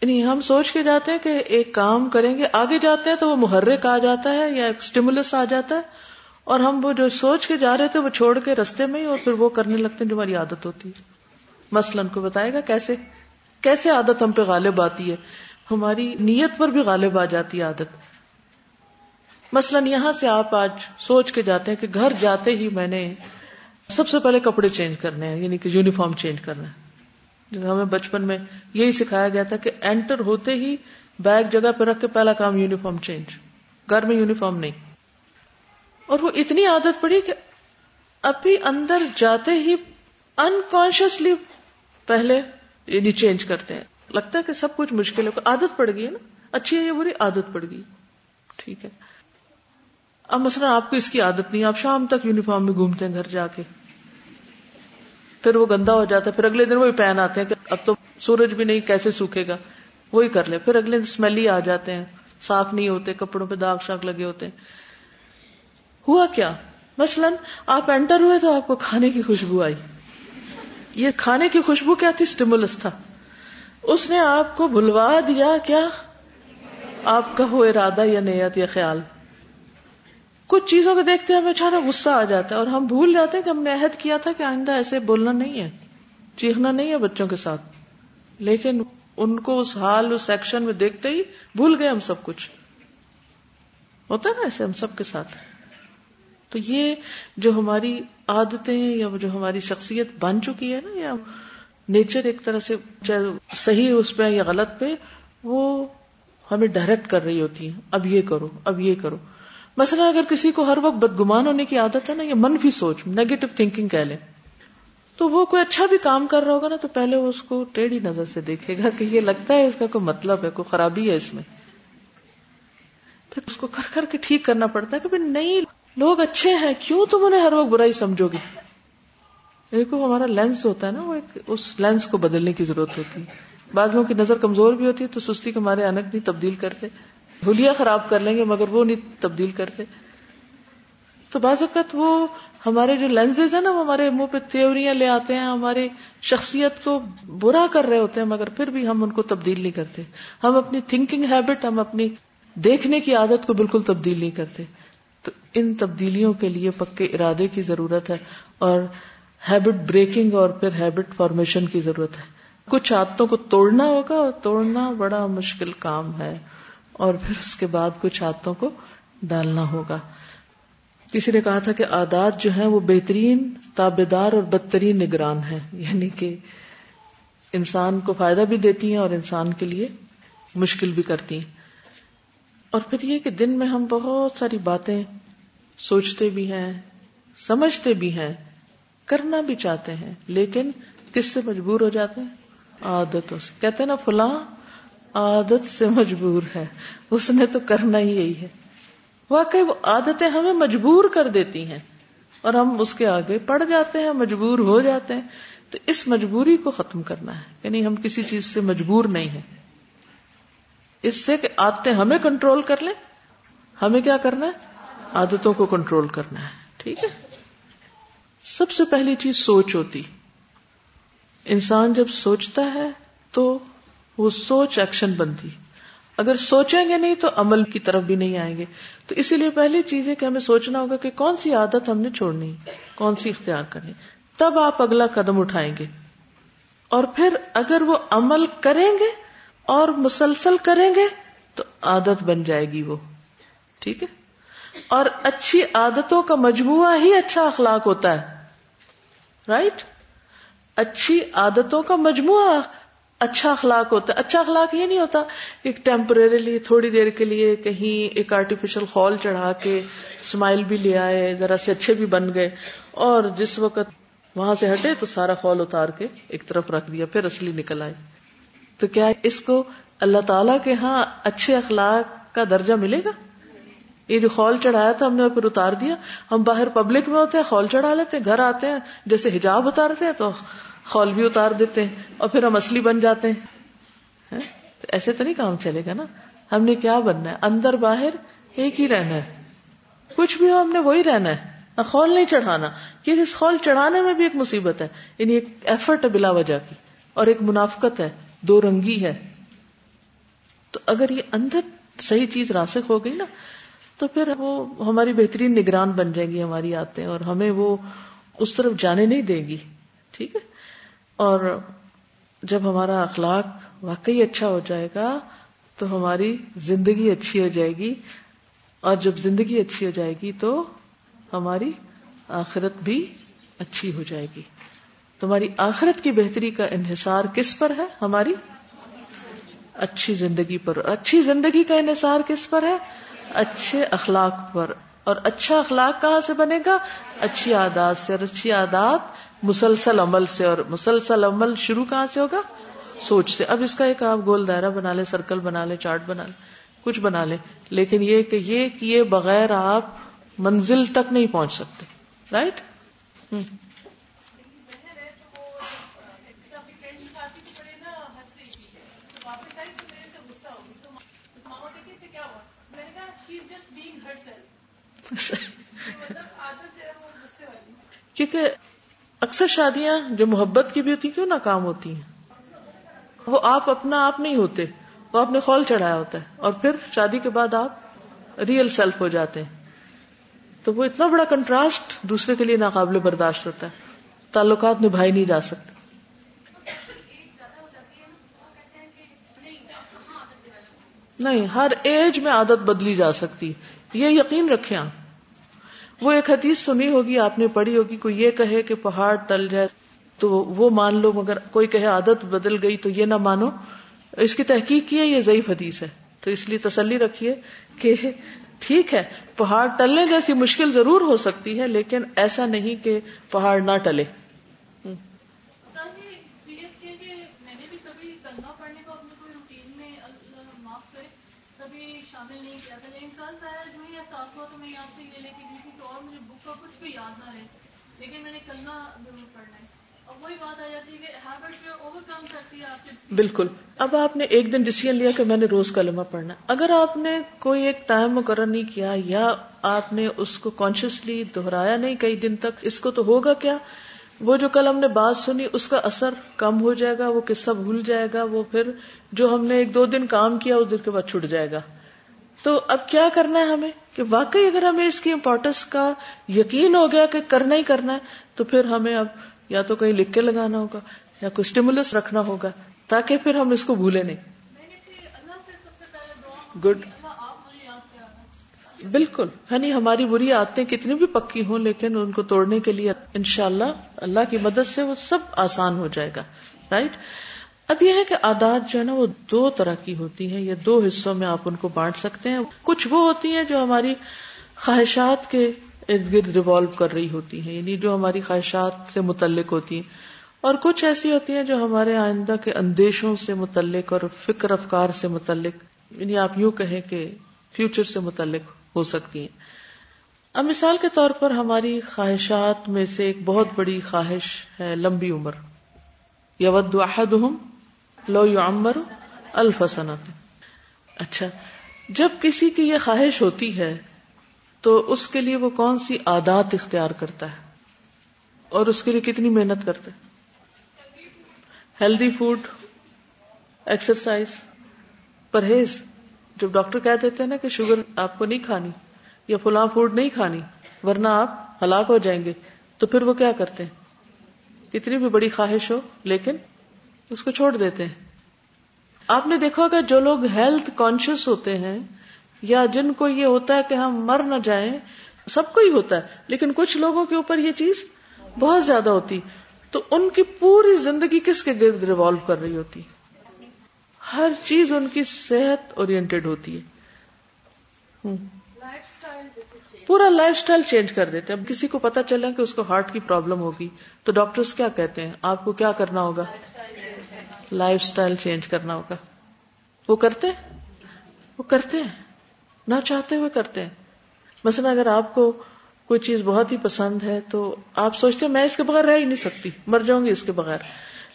یعنی ہم سوچ کے جاتے ہیں کہ ایک کام کریں گے، آگے جاتے ہیں تو وہ محرک آ جاتا ہے یا ایک اسٹیمولس آ جاتا ہے اور ہم وہ جو سوچ کے جا رہے تھے وہ چھوڑ کے رستے میں ہی اور پھر وہ کرنے لگتے ہیں جو ہماری عادت ہوتی ہے۔ مثلاً کو بتائے گا کیسے کیسے عادت ہم پہ غالب آتی ہے؟ ہماری نیت پر بھی غالب آ جاتی عادت۔ مثلاً یہاں سے آپ آج سوچ کے جاتے ہیں کہ گھر جاتے ہی میں نے سب سے پہلے کپڑے چینج کرنے ہیں یعنی کہ یونیفارم چینج کرنا ہے۔ ہمیں بچپن میں یہی سکھایا گیا تھا کہ اینٹر ہوتے ہی بیگ جگہ پہ رکھ کے پہلا کام یونیفارم چینج۔ گھر میں یونیفارم نہیں۔ اور وہ اتنی عادت پڑی کہ ابھی اندر جاتے ہی انکانشیسلی پہلے یعنی چینج کرتے ہیں۔ لگتا ہے کہ سب کچھ مشکل ہے عادت پڑ گئی ہے نا؟ اچھی ہے یہ بری؟ عادت پڑ گئی۔ ٹھیک ہے۔ اب مثلا آپ کو اس کی عادت نہیں، آپ شام تک یونیفارم میں گھومتے ہیں گھر جا کے۔ پھر وہ گندا ہو جاتا ہے، پھر اگلے دن وہی پہن آتے ہیں کہ اب تو سورج بھی نہیں، کیسے سوکھے گا؟ وہی کر لے پھر اگلے دن اسمیلی آ جاتے ہیں، صاف نہیں ہوتے، کپڑوں پہ داغ شاغ لگے ہوتے ہیں۔ ہوا کیا؟ مثلاً آپ انٹر ہوئے تو آپ کو کھانے کی خوشبو آئی۔ یہ کھانے کی خوشبو کیا تھی؟ اسٹیمولس تھا۔ اس نے آپ کو بھلوا دیا کیا؟ آپ کا وہ ارادہ یا نیت یا خیال؟ کچھ چیزوں کو دیکھتے ہمیں اچانک غصہ آ جاتا ہے اور ہم بھول جاتے ہیں کہ ہم نے عہد کیا تھا کہ آئندہ ایسے بولنا نہیں ہے، چیخنا نہیں ہے بچوں کے ساتھ۔ لیکن ان کو اس حال، اس سیکشن میں دیکھتے ہی بھول گئے ہم سب کچھ۔ ہوتا ہے نا ایسے ہم سب کے ساتھ۔ تو یہ جو ہماری عادتیں یا جو ہماری شخصیت بن چکی ہے نا، یا نیچر ایک طرح سے چاہے صحیح اس پہ یا غلط پہ وہ ہمیں ڈائریکٹ کر رہی ہوتی ہے اب یہ کرو، اب یہ کرو۔ مثلا اگر کسی کو ہر وقت بدگمان ہونے کی عادت ہے نا یا منفی سوچ نیگیٹو تھنکنگ کہہ لیں، تو وہ کوئی اچھا بھی کام کر رہا ہوگا نا، تو پہلے وہ اس کو ٹیڑھی نظر سے دیکھے گا کہ یہ لگتا ہے اس کا کوئی مطلب ہے، کوئی خرابی ہے اس میں۔ پھر اس کو کر کر کے ٹھیک کرنا پڑتا ہے کہ نہیں، لوگ اچھے ہیں، کیوں تم انہیں ہر وقت برائی سمجھو گے؟ یعنی دیکھو ہمارا لینس ہوتا ہے نا، وہ ایک اس لینس کو بدلنے کی ضرورت ہوتی ہے۔ بعض لوگوں کی نظر کمزور بھی ہوتی ہے تو سستی کے ہمارے انک نہیں تبدیل کرتے۔ ہولیا خراب کر لیں گے مگر وہ نہیں تبدیل کرتے۔ تو بعض اوقات وہ ہمارے جو لینزز ہیں نا، وہ ہمارے منہ پہ تھیوریاں لے آتے ہیں، ہماری شخصیت کو برا کر رہے ہوتے ہیں، مگر پھر بھی ہم ان کو تبدیل نہیں کرتے۔ ہم اپنی تھنکنگ ہیبٹ ہم اپنی دیکھنے کی عادت کو بالکل تبدیل نہیں کرتے۔ تو ان تبدیلیوں کے لیے پکے ارادے کی ضرورت ہے۔ اور ہیبٹ بریکنگ اور پھر ہیبٹ فارمیشن کی ضرورت ہے۔ کچھ عادتوں کو توڑنا ہوگا اور توڑنا بڑا مشکل کام ہے۔ اور پھر اس کے بعد کچھ عادتوں کو ڈالنا ہوگا۔ کسی نے کہا تھا کہ عادات جو ہیں وہ بہترین تابے دار اور بدترین نگران ہیں۔ یعنی کہ انسان کو فائدہ بھی دیتی ہیں اور انسان کے لیے مشکل بھی کرتی ہیں۔ اور پھر یہ کہ دن میں ہم بہت ساری باتیں سوچتے بھی ہیں، سمجھتے بھی ہیں۔ کرنا بھی چاہتے ہیں، لیکن کس سے مجبور ہو جاتے ہیں؟ عادتوں سے۔ کہتے ہیں نا، فلاں عادت سے مجبور ہے۔ اس نے تو کرنا ہی یہی ہے۔ واقعی وہ عادتیں ہمیں مجبور کر دیتی ہیں۔ اور ہم اس کے آگے پڑ جاتے ہیں، مجبور ہو جاتے ہیں۔ تو اس مجبوری کو ختم کرنا ہے۔ یعنی ہم کسی چیز سے مجبور نہیں ہیں۔ اس سے کہ عادتیں ہمیں کنٹرول کر لیں۔ ہمیں کیا کرنا ہے؟ عادتوں کو کنٹرول کرنا ہے۔ ٹھیک ہے؟ سب سے پہلی چیز سوچ ہوتی۔ انسان جب سوچتا ہے تو وہ سوچ ایکشن بنتی۔ اگر سوچیں گے نہیں تو عمل کی طرف بھی نہیں آئیں گے۔ تو اسی لیے پہلی چیز ہے کہ ہمیں سوچنا ہوگا کہ کون سی عادت ہم نے چھوڑنی، کون سی اختیار کرنی۔ تب آپ اگلا قدم اٹھائیں گے۔ اور پھر اگر وہ عمل کریں گے اور مسلسل کریں گے تو عادت بن جائے گی وہ۔ ٹھیک ہے؟ اور اچھی عادتوں کا مجموعہ ہی اچھا اخلاق ہوتا ہے۔ رائٹ اچھی عادتوں کا مجموعہ اچھا اخلاق ہوتا ہے۔ اچھا اخلاق یہ نہیں ہوتا کہ ٹیمپرریلی تھوڑی دیر کے لیے کہیں ایک آرٹیفیشل خال چڑھا کے اسمائل بھی لے آئے، ذرا سے اچھے بھی بن گئے۔ اور جس وقت وہاں سے ہٹے تو سارا خال اتار کے ایک طرف رکھ دیا، پھر اصلی نکل آئے۔ تو کیا اس کو اللہ تعالی کے ہاں اچھے اخلاق کا درجہ ملے گا؟ یہ جو خول چڑھایا تھا، ہم نے پھر اتار دیا۔ ہم باہر پبلک میں ہوتے ہیں خول چڑھا لیتے ہیں، گھر آتے ہیں۔ جیسے حجاب اتارتے ہیں تو خول بھی اتار دیتے ہیں اور پھر ہم اصلی بن جاتے ہیں۔ ہاں؟ ایسے تو نہیں کام چلے گا نا۔ ہم نے کیا بننا ہے؟ اندر باہر ایک ہی رہنا ہے۔ کچھ بھی ہو، ہم نے وہی رہنا ہے۔ خول نہیں چڑھانا، کیونکہ اس خول چڑھانے میں بھی ایک مصیبت ہے۔ یعنی ایک ایفرٹ ہے بلا وجہ کی۔ اور ایک منافقت ہے۔ دو رنگی ہے۔ تو اگر یہ اندر صحیح چیز راسک ہو گئی نا تو پھر وہ ہماری بہترین نگران بن جائیں گی ہماری آتے اور ہمیں وہ اس طرف جانے نہیں دے گی۔ ٹھیک ہے؟ اور جب ہمارا اخلاق واقعی اچھا ہو جائے گا تو ہماری زندگی اچھی ہو جائے گی اور جب زندگی اچھی ہو جائے گی تو ہماری آخرت بھی اچھی ہو جائے گی۔ تمہاری آخرت کی بہتری کا انحصار کس پر ہے؟ ہماری اچھی زندگی پر۔ اچھی زندگی کا انحصار کس پر ہے؟ اچھے اخلاق پر۔ اور اچھا اخلاق کہاں سے بنے گا؟ اچھی عادات سے۔ اور اچھی عادات مسلسل عمل سے۔ اور مسلسل عمل شروع کہاں سے ہوگا؟ سوچ سے۔ اب اس کا ایک آپ گول دائرہ بنا لے سرکل بنا لے چارٹ بنا لے کچھ بنا لے لیکن یہ کہ یہ کیے بغیر آپ منزل تک نہیں پہنچ سکتے۔ رائٹ کیونکہ اکثر شادیاں جو محبت کی بھی ہوتی کیوں ناکام ہوتی ہیں؟ وہ آپ اپنا آپ نہیں ہوتے، وہ آپ نے خول چڑھایا ہوتا ہے اور پھر شادی کے بعد آپ ریئل سیلف ہو جاتے ہیں۔ تو وہ اتنا بڑا کنٹراسٹ دوسرے کے لیے ناقابل برداشت ہوتا ہے۔ تعلقات نبھائی نہیں جا سکتے۔ نہیں، ہر ایج میں عادت بدلی جا سکتی یہ یقین رکھے آپ۔ وہ ایک حدیث سنی ہوگی، آپ نے پڑھی ہوگی، کوئی یہ کہے کہ پہاڑ ٹل جائے تو وہ مان لو، مگر کوئی کہے عادت بدل گئی تو یہ نہ مانو۔ اس کی تحقیق کی ہے، یہ ضعیف حدیث ہے۔ تو اس لیے تسلی رکھیے کہ ٹھیک ہے، پہاڑ ٹلنے جیسی مشکل ضرور ہو سکتی ہے، لیکن ایسا نہیں کہ پہاڑ نہ ٹلے۔ بالکل۔ اب آپ نے ایک دن ڈسیزن لیا کہ میں نے روز کلمہ پڑھنا۔ اگر آپ نے کوئی ایک ٹائم مقرر نہیں کیا یا آپ نے اس کو کانشیسلی دہرایا نہیں کئی دن تک، اس کو تو ہوگا کیا؟ وہ جو کل ہم نے بات سنی، اس کا اثر کم ہو جائے گا، وہ قصہ بھول جائے گا، وہ پھر جو ہم نے ایک دو دن کام کیا، اس دن کے بعد چھٹ جائے گا۔ تو اب کیا کرنا ہے ہمیں؟ کہ واقعی اگر ہمیں اس کی امپورٹینس کا یقین ہو گیا کہ کرنا ہی کرنا ہے، تو پھر ہمیں اب یا تو کہیں لکھ کے لگانا ہوگا، یا کوئی اسٹیمولس رکھنا ہوگا، تاکہ پھر ہم اس کو بھولے نہیں۔ گڈ بالکل۔ یعنی ہماری بری عادتیں کتنی بھی پکی ہوں، لیکن ان کو توڑنے کے لیے انشاءاللہ اللہ اللہ کی مدد سے وہ سب آسان ہو جائے گا۔ رائٹ اب یہ ہے کہ عادات جو ہے نا وہ دو طرح کی ہوتی ہیں یا دو حصوں میں آپ ان کو بانٹ سکتے ہیں۔ کچھ وہ ہوتی ہیں جو ہماری خواہشات کے ارد گرد ریوالو کر رہی ہوتی ہیں یعنی جو ہماری خواہشات سے متعلق ہوتی ہیں۔ اور کچھ ایسی ہوتی ہیں جو ہمارے آئندہ کے اندیشوں سے متعلق اور فکر افکار سے متعلق یعنی آپ یوں کہیں کہ فیوچر سے متعلق ہو سکتی ہیں۔ اب مثال کے طور پر ہماری خواہشات میں سے ایک بہت بڑی خواہش ہے، لمبی عمر۔ یود احدہم لو یعمر الف سنت۔ اچھا جب کسی کی یہ خواہش ہوتی ہے، تو اس کے لیے وہ کون سی عادات اختیار کرتا ہے؟ اور اس کے لیے کتنی محنت کرتا ہے؟ ہیلدی فوڈ، ایکسرسائز، پرہیز۔ جب ڈاکٹر کہہ دیتے ہیں نا کہ شوگر آپ کو نہیں کھانی یا فلاں فوڈ نہیں کھانی، ورنہ آپ ہلاک ہو جائیں گے، تو پھر وہ کیا کرتے ہیں؟ کتنی بھی بڑی خواہش ہو، لیکن اس کو چھوڑ دیتے ہیں۔ آپ نے دیکھا ہوگا جو لوگ ہیلتھ کانشیس ہوتے ہیں یا جن کو یہ ہوتا ہے کہ ہم مر نہ جائیں، سب کو ہی ہوتا ہے، لیکن کچھ لوگوں کے اوپر یہ چیز بہت زیادہ ہوتی۔ تو ان کی پوری زندگی کس کے گرد ریوالو کر رہی ہوتی؟ ہر چیز ان کی صحت اورینٹیڈ ہوتی ہے۔ پورا لائف سٹائل چینج کر دیتے۔ اب کسی کو پتا چلا کہ اس کو ہارٹ کی پرابلم ہوگی، تو ڈاکٹرز کیا کہتے ہیں؟ آپ کو کیا کرنا ہوگا؟ لائف سٹائل چینج کرنا ہوگا۔ وہ کرتے وہ کرتے ہیں۔ نہ چاہتے ہوئے کرتے ہیں۔ مثلا اگر آپ کو کوئی چیز بہت ہی پسند ہے تو آپ سوچتے ہیں میں اس کے بغیر رہ ہی نہیں سکتی، مر جاؤں گی اس کے بغیر۔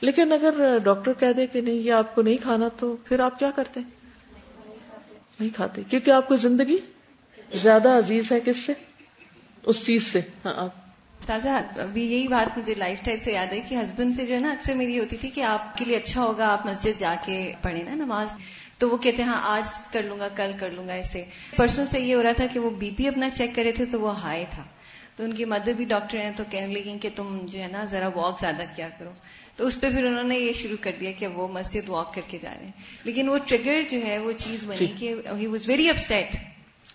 لیکن اگر ڈاکٹر کہہ دے کہ نہیں، یہ آپ کو نہیں کھانا تو پھر آپ کیا کرتے نہیں کھاتے۔ کیونکہ آپ کو زندگی زیادہ عزیز ہے کس سے؟ اس چیز سے۔ ہاں آپ تازہ ابھی یہی بات مجھے لائف اسٹائل سے یاد ہے کہ ہسبینڈ سے جو ہے نا اکثر میری ہوتی تھی کہ آپ کے لیے اچھا ہوگا آپ مسجد جا کے پڑھیں نا نماز۔ تو وہ کہتے ہیں ہاں آج کر لوں گا کل کر لوں گا ایسے۔ پرسوں سے یہ ہو رہا تھا کہ وہ بی پی اپنا چیک کرے تھے تو وہ ہائی تھا۔ تو ان کی مدر بھی ڈاکٹر ہیں تو کہنے لگیں کہ تم جو ہے نا ذرا واک زیادہ کیا کرو۔ تو اس پہ پھر انہوں نے یہ شروع کر دیا کہ وہ مسجد واک کر کے جا رہے ہیں۔ لیکن وہ ٹریگر جو ہے وہ چیز بنی جی۔ کہ ہی واز ویری اپسٹ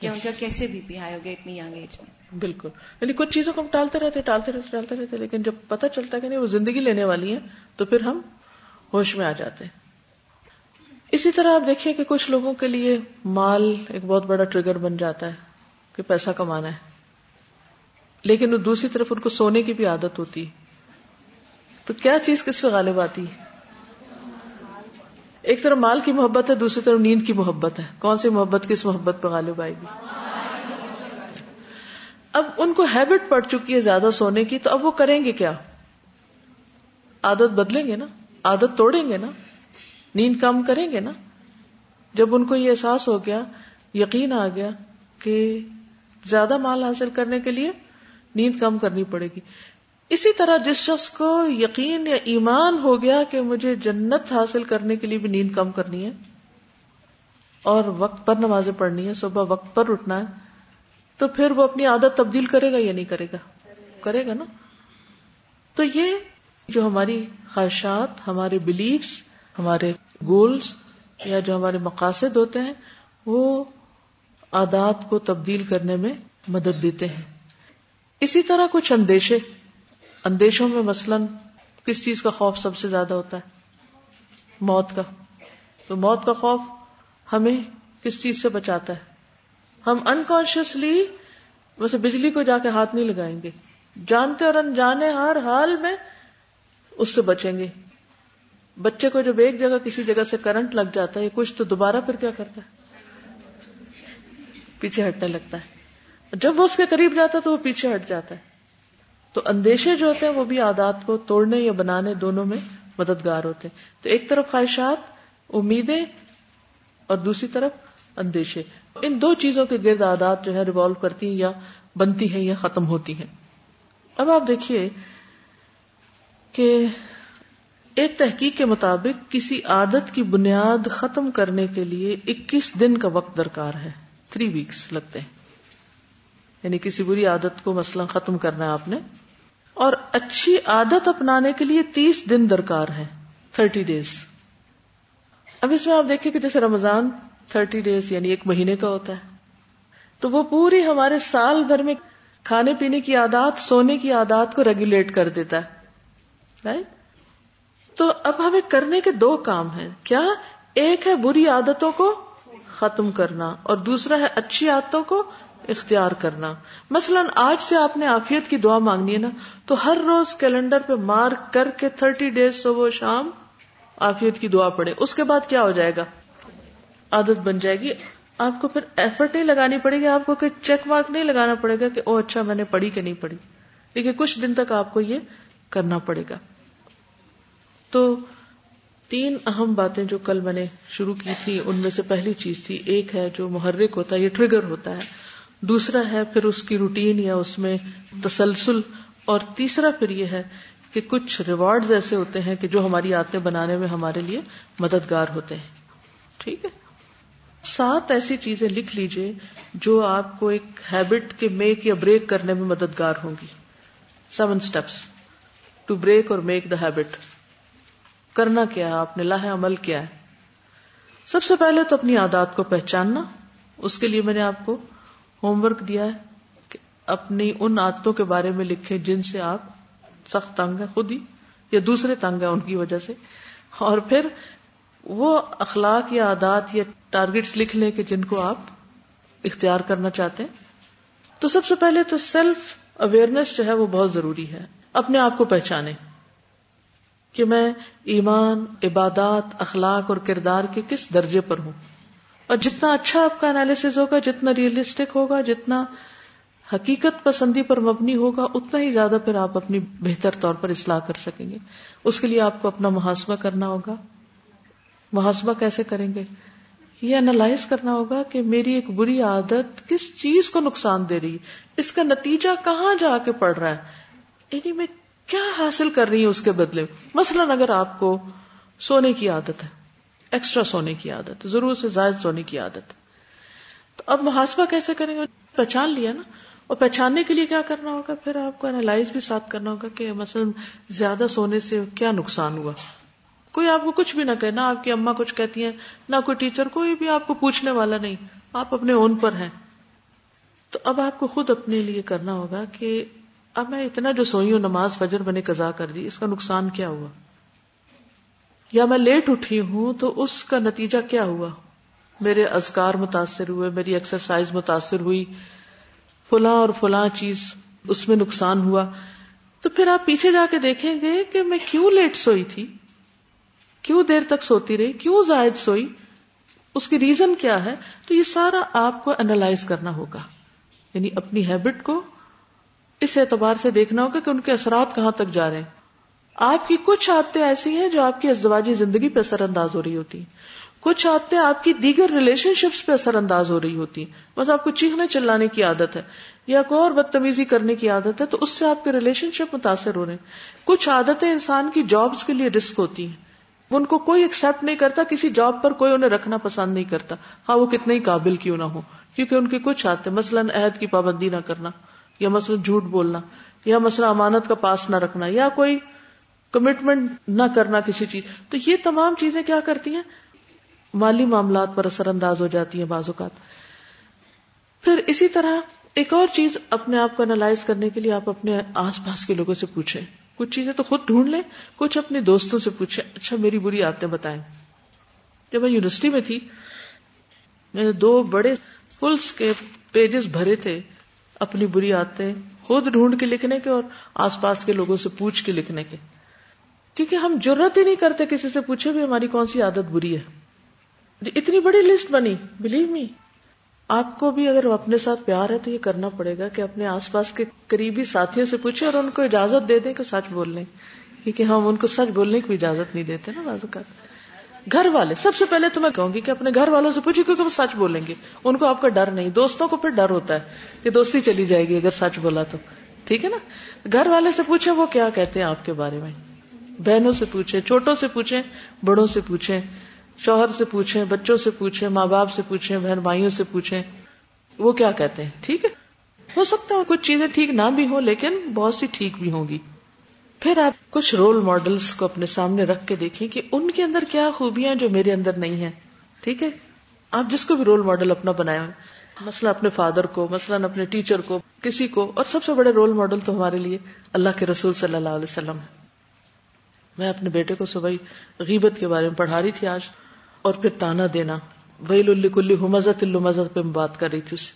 کہ ان کا کیسے بی پی ہائی ہو گیا اتنی ینگ ایج میں۔ بالکل۔ یعنی کچھ چیزوں کو ہم ٹالتے رہتے ٹالتے رہتے ٹالتے رہتے، لیکن جب پتہ چلتا ہے کہ نہیں، وہ زندگی لینے والی ہے تو پھر ہم ہوش میں آ جاتے ہیں۔ اسی طرح آپ دیکھیے کہ کچھ لوگوں کے لیے مال ایک بہت بڑا ٹریگر بن جاتا ہے کہ پیسہ کمانا ہے۔ لیکن دوسری طرف ان کو سونے کی بھی عادت ہوتی۔ تو کیا چیز کس پہ غالب آتی؟ ایک طرف مال کی محبت ہے، دوسری طرف نیند کی محبت ہے۔ کون سی محبت کس محبت پہ غالب آئے گی؟ اب ان کو ہیبٹ پڑ چکی ہے زیادہ سونے کی، تو اب وہ کریں گے کیا؟ عادت بدلیں گے نا؟ عادت توڑیں گے نا؟ نیند کم کریں گے نا؟ جب ان کو یہ احساس ہو گیا، یقین آ گیا کہ زیادہ مال حاصل کرنے کے لیے نیند کم کرنی پڑے گی۔ اسی طرح جس شخص کو یقین یا ایمان ہو گیا کہ مجھے جنت حاصل کرنے کے لیے بھی نیند کم کرنی ہے اور وقت پر نمازیں پڑھنی ہے، صبح وقت پر اٹھنا ہے تو پھر وہ اپنی عادت تبدیل کرے گا یا نہیں کرے گا؟ کرے گا نا؟ تو یہ جو ہماری خواہشات، ہمارے بلیفس ہمارے گولز یا جو ہمارے مقاصد ہوتے ہیں، وہ عادات کو تبدیل کرنے میں مدد دیتے ہیں۔ اسی طرح کچھ اندیشے، اندیشوں میں مثلا کس چیز کا خوف سب سے زیادہ ہوتا ہے؟ موت کا۔ تو موت کا خوف ہمیں کس چیز سے بچاتا ہے؟ ہم انکانشیسلی ویسے بجلی کو جا کے ہاتھ نہیں لگائیں گے۔ جانتے اور انجانے ہر حال میں اس سے بچیں گے۔ بچے کو جب ایک جگہ کسی جگہ سے کرنٹ لگ جاتا ہے، کچھ تو دوبارہ پھر کیا کرتا ہے؟ پیچھے ہٹنے لگتا ہے۔ جب وہ اس کے قریب جاتا ہے تو وہ پیچھے ہٹ جاتا ہے۔ تو اندیشے جو ہوتے ہیں وہ بھی عادات کو توڑنے یا بنانے دونوں میں مددگار ہوتے ہیں۔ تو ایک طرف خواہشات، امیدیں اور دوسری طرف اندیشے۔ ان دو چیزوں کے گرد عادات جو ہے ریوالو کرتی ہیں یا بنتی ہیں یا ختم ہوتی ہیں۔ اب آپ دیکھیے کہ ایک تحقیق کے مطابق کسی عادت کی بنیاد ختم کرنے کے لیے اکیس دن کا وقت درکار ہے۔ تھری ویکس لگتے ہیں۔ یعنی کسی بری عادت کو مثلا ختم کرنا ہے آپ نے۔ اور اچھی عادت اپنانے کے لیے تیس دن درکار ہے تھرٹی ڈیز اب اس میں آپ دیکھیں کہ جیسے رمضان تھرٹی ڈیز یعنی ایک مہینے کا ہوتا ہے۔ تو وہ پوری ہمارے سال بھر میں کھانے پینے کی عادات، سونے کی عادات کو ریگولیٹ کر دیتا ہے۔ رائٹ تو اب ہمیں کرنے کے دو کام ہیں۔ کیا؟ ایک ہے بری عادتوں کو ختم کرنا اور دوسرا ہے اچھی عادتوں کو اختیار کرنا۔ مثلا آج سے آپ نے آفیت کی دعا مانگنی ہے نا، تو ہر روز کیلنڈر پہ مارک کر کے تھرٹی ڈیز صبح شام آفیت کی دعا پڑے اس کے بعد کیا ہو جائے گا؟ عادت بن جائے گی۔ آپ کو پھر ایفرٹ نہیں لگانی پڑے گی، آپ کو کوئی چیک مارک نہیں لگانا پڑے گا کہ او اچھا میں نے پڑھی کہ نہیں پڑھی۔ لیکن کچھ دن تک آپ کو یہ کرنا پڑے گا۔ تو تین اہم باتیں جو کل میں نے شروع کی تھی، ان میں سے پہلی چیز تھی، ایک ہے جو محرک ہوتا ہے، یہ ٹریگر ہوتا ہے۔ دوسرا ہے پھر اس کی روٹین یا اس میں تسلسل۔ اور تیسرا پھر یہ ہے کہ کچھ ریوارڈز ایسے ہوتے ہیں کہ جو ہماری آتے بنانے میں ہمارے لیے مددگار ہوتے ہیں۔ ٹھیک ہے؟ سات ایسی چیزیں لکھ لیجیے جو آپ کو ایک ہیبٹ کے میک یا بریک کرنے میں مددگار ہوں گی۔ Seven steps to break or make the habit کرنا کیا ہے؟ آپ نے لاہ عمل کیا ہے۔ سب سے پہلے تو اپنی عادات کو پہچاننا۔ اس کے لیے میں نے آپ کو ہوم ورک دیا ہے کہ اپنی ان عادتوں کے بارے میں لکھے جن سے آپ سخت تنگ ہے خود ہی، یا دوسرے تنگ ہیں ان کی وجہ سے۔ اور پھر وہ اخلاق یا عادات یا ٹارگیٹس لکھ لیں کہ جن کو آپ اختیار کرنا چاہتے ہیں۔ تو سب سے پہلے تو سیلف اویئرنیس جو ہے وہ بہت ضروری ہے، اپنے آپ کو پہچانے۔ کہ میں ایمان، عبادات، اخلاق اور کردار کے کس درجے پر ہوں۔ اور جتنا اچھا آپ کا انالیس ہوگا، جتنا ریئلسٹک ہوگا، جتنا حقیقت پسندی پر مبنی ہوگا، اتنا ہی زیادہ پھر آپ اپنی بہتر طور پر اصلاح کر سکیں گے۔ اس کے لیے آپ کو اپنا محاسبہ کرنا ہوگا۔ محاسبہ کیسے کریں گے؟ یہ انالائز کرنا ہوگا کہ میری ایک بری عادت کس چیز کو نقصان دے رہی ہے؟ اس کا نتیجہ کہاں جا کے پڑ رہا ہے؟ یعنی میں کیا حاصل کر رہی ہوں اس کے بدلے؟ مثلا اگر آپ کو سونے کی عادت ہے ایکسٹرا سونے کی عادت ضرور سے زائد سونے کی عادت تو اب محاسبہ کیسے کریں گے؟ پہچان لیا نا، اور پہچاننے کے لیے کیا کرنا ہوگا؟ پھر آپ کو انالائز بھی ساتھ کرنا ہوگا کہ مثلا زیادہ سونے سے کیا نقصان ہوا؟ کوئی آپ کو کچھ بھی نہ کہ نہ آپ کی اما کچھ کہتی ہیں، نہ کوئی ٹیچر، کوئی بھی آپ کو پوچھنے والا نہیں۔ آپ اپنے اون پر ہیں۔ تو اب آپ کو خود اپنے لیے کرنا ہوگا کہ اب میں اتنا جو سوئی ہوں، نماز، فجر، میں نے قزا کر دی، اس کا نقصان کیا ہوا؟ یا میں لیٹ اٹھی ہوں تو اس کا نتیجہ کیا ہوا؟ میرے ازکار متاثر ہوئے، میری ایکسرسائز متاثر ہوئی، فلاں اور فلاں چیز اس میں نقصان ہوا۔ تو پھر آپ پیچھے جا کے دیکھیں گے کہ میں کیوں لیٹ سوئی تھی؟ کیوں دیر تک سوتی رہی؟ کیوں زائد سوئی؟ اس کی ریزن کیا ہے؟ تو یہ سارا آپ کو اینالائز کرنا ہوگا۔ یعنی اپنی ہیبٹ کو اس اعتبار سے دیکھنا ہوگا کہ ان کے اثرات کہاں تک جا رہے ہیں۔ آپ کی کچھ عادتیں ایسی ہیں جو آپ کی ازدواجی زندگی پہ اثر انداز ہو رہی ہوتی ہیں۔ کچھ عادتیں آپ کی دیگر ریلیشن شپس پہ اثر انداز ہو رہی ہوتی ہیں۔ بس آپ کو چیخنے چلانے کی عادت ہے یا کوئی اور بدتمیزی کرنے کی عادت ہے تو اس سے آپ کے ریلیشن شپ متاثر ہو رہے ہیں۔ کچھ عادتیں انسان کی جابس کے لیے رسک ہوتی ہیں۔ ان کو کوئی ایکسپٹ نہیں کرتا، کسی جاب پر کوئی انہیں رکھنا پسند نہیں کرتا۔ ہاں وہ کتنے ہی قابل کیوں نہ ہو کیونکہ ان کے کچھ آتے مثلاً عہد کی پابندی نہ کرنا، یا مثلاً جھوٹ بولنا، یا مسئلہ امانت کا پاس نہ رکھنا، یا کوئی کمٹمنٹ نہ کرنا کسی چیز۔ تو یہ تمام چیزیں کیا کرتی ہیں؟ مالی معاملات پر اثر انداز ہو جاتی ہیں بعض اوقات۔ پھر اسی طرح ایک اور چیز اپنے آپ کو انالائز کرنے کے لیے آپ اپنے آس پاس کے لوگوں سے پوچھیں۔ کچھ چیزیں تو خود ڈھونڈ لیں، کچھ اپنے دوستوں سے پوچھیں اچھا میری بری آتے بتائیں۔ جب میں یونیورسٹی میں تھی، میں نے دو بڑے فلس کے پیجز بھرے تھے، اپنی بری آتے خود ڈھونڈ کے لکھنے کے اور آس پاس کے لوگوں سے پوچھ کے لکھنے کے۔ کیونکہ ہم ضرورت ہی نہیں کرتے کسی سے پوچھے بھی ہماری کون سی عادت بری ہے۔ جی، اتنی بڑی لسٹ بنی بلیو می آپ کو بھی اگر اپنے ساتھ پیار ہے تو یہ کرنا پڑے گا کہ اپنے آس پاس کے قریبی ساتھیوں سے پوچھیں اور ان کو اجازت دے دیں کہ سچ بول لیں۔ کیونکہ ہم ان کو سچ بولنے کی اجازت نہیں دیتے نا بازو کا گھر والے، سب سے پہلے تو میں کہوں گی کہ اپنے گھر والوں سے پوچھیں کیونکہ وہ سچ بولیں گے۔ ان کو آپ کا ڈر نہیں، دوستوں کو پھر ڈر ہوتا ہے کہ دوستی چلی جائے گی اگر سچ بولا تو۔ ٹھیک ہے نا؟ گھر والے سے پوچھیں وہ کیا کہتے ہیں آپ کے بارے میں۔ بہنوں سے پوچھیں، چھوٹوں سے پوچھیں، بڑوں سے پوچھیں۔ شوہر سے پوچھیں، بچوں سے پوچھیں، ماں باپ سے پوچھیں، بہن بھائیوں سے پوچھیں، وہ کیا کہتے ہیں؟ ٹھیک ہے؟ ہو سکتا ہے کچھ چیزیں ٹھیک نہ بھی ہوں، لیکن بہت سی ٹھیک بھی ہوں گی۔ پھر آپ کچھ رول ماڈلس کو اپنے سامنے رکھ کے دیکھیں کہ ان کے اندر کیا خوبیاں جو میرے اندر نہیں ہیں۔ ٹھیک ہے؟ آپ جس کو بھی رول ماڈل اپنا بنایا مثلا اپنے فادر کو، مثلاً اپنے ٹیچر کو، کسی کو، اور سب سے بڑے رول ماڈل تو ہمارے لیے اللہ کے رسول صلی اللہ علیہ وسلم۔ میں اپنے بیٹے کو صبح غیبت کے بارے میں پڑھا رہی تھی آج۔ اور پھر تانا دینا۔ ویل الکلی حمزت المزت پہ بات کر رہی تھی اس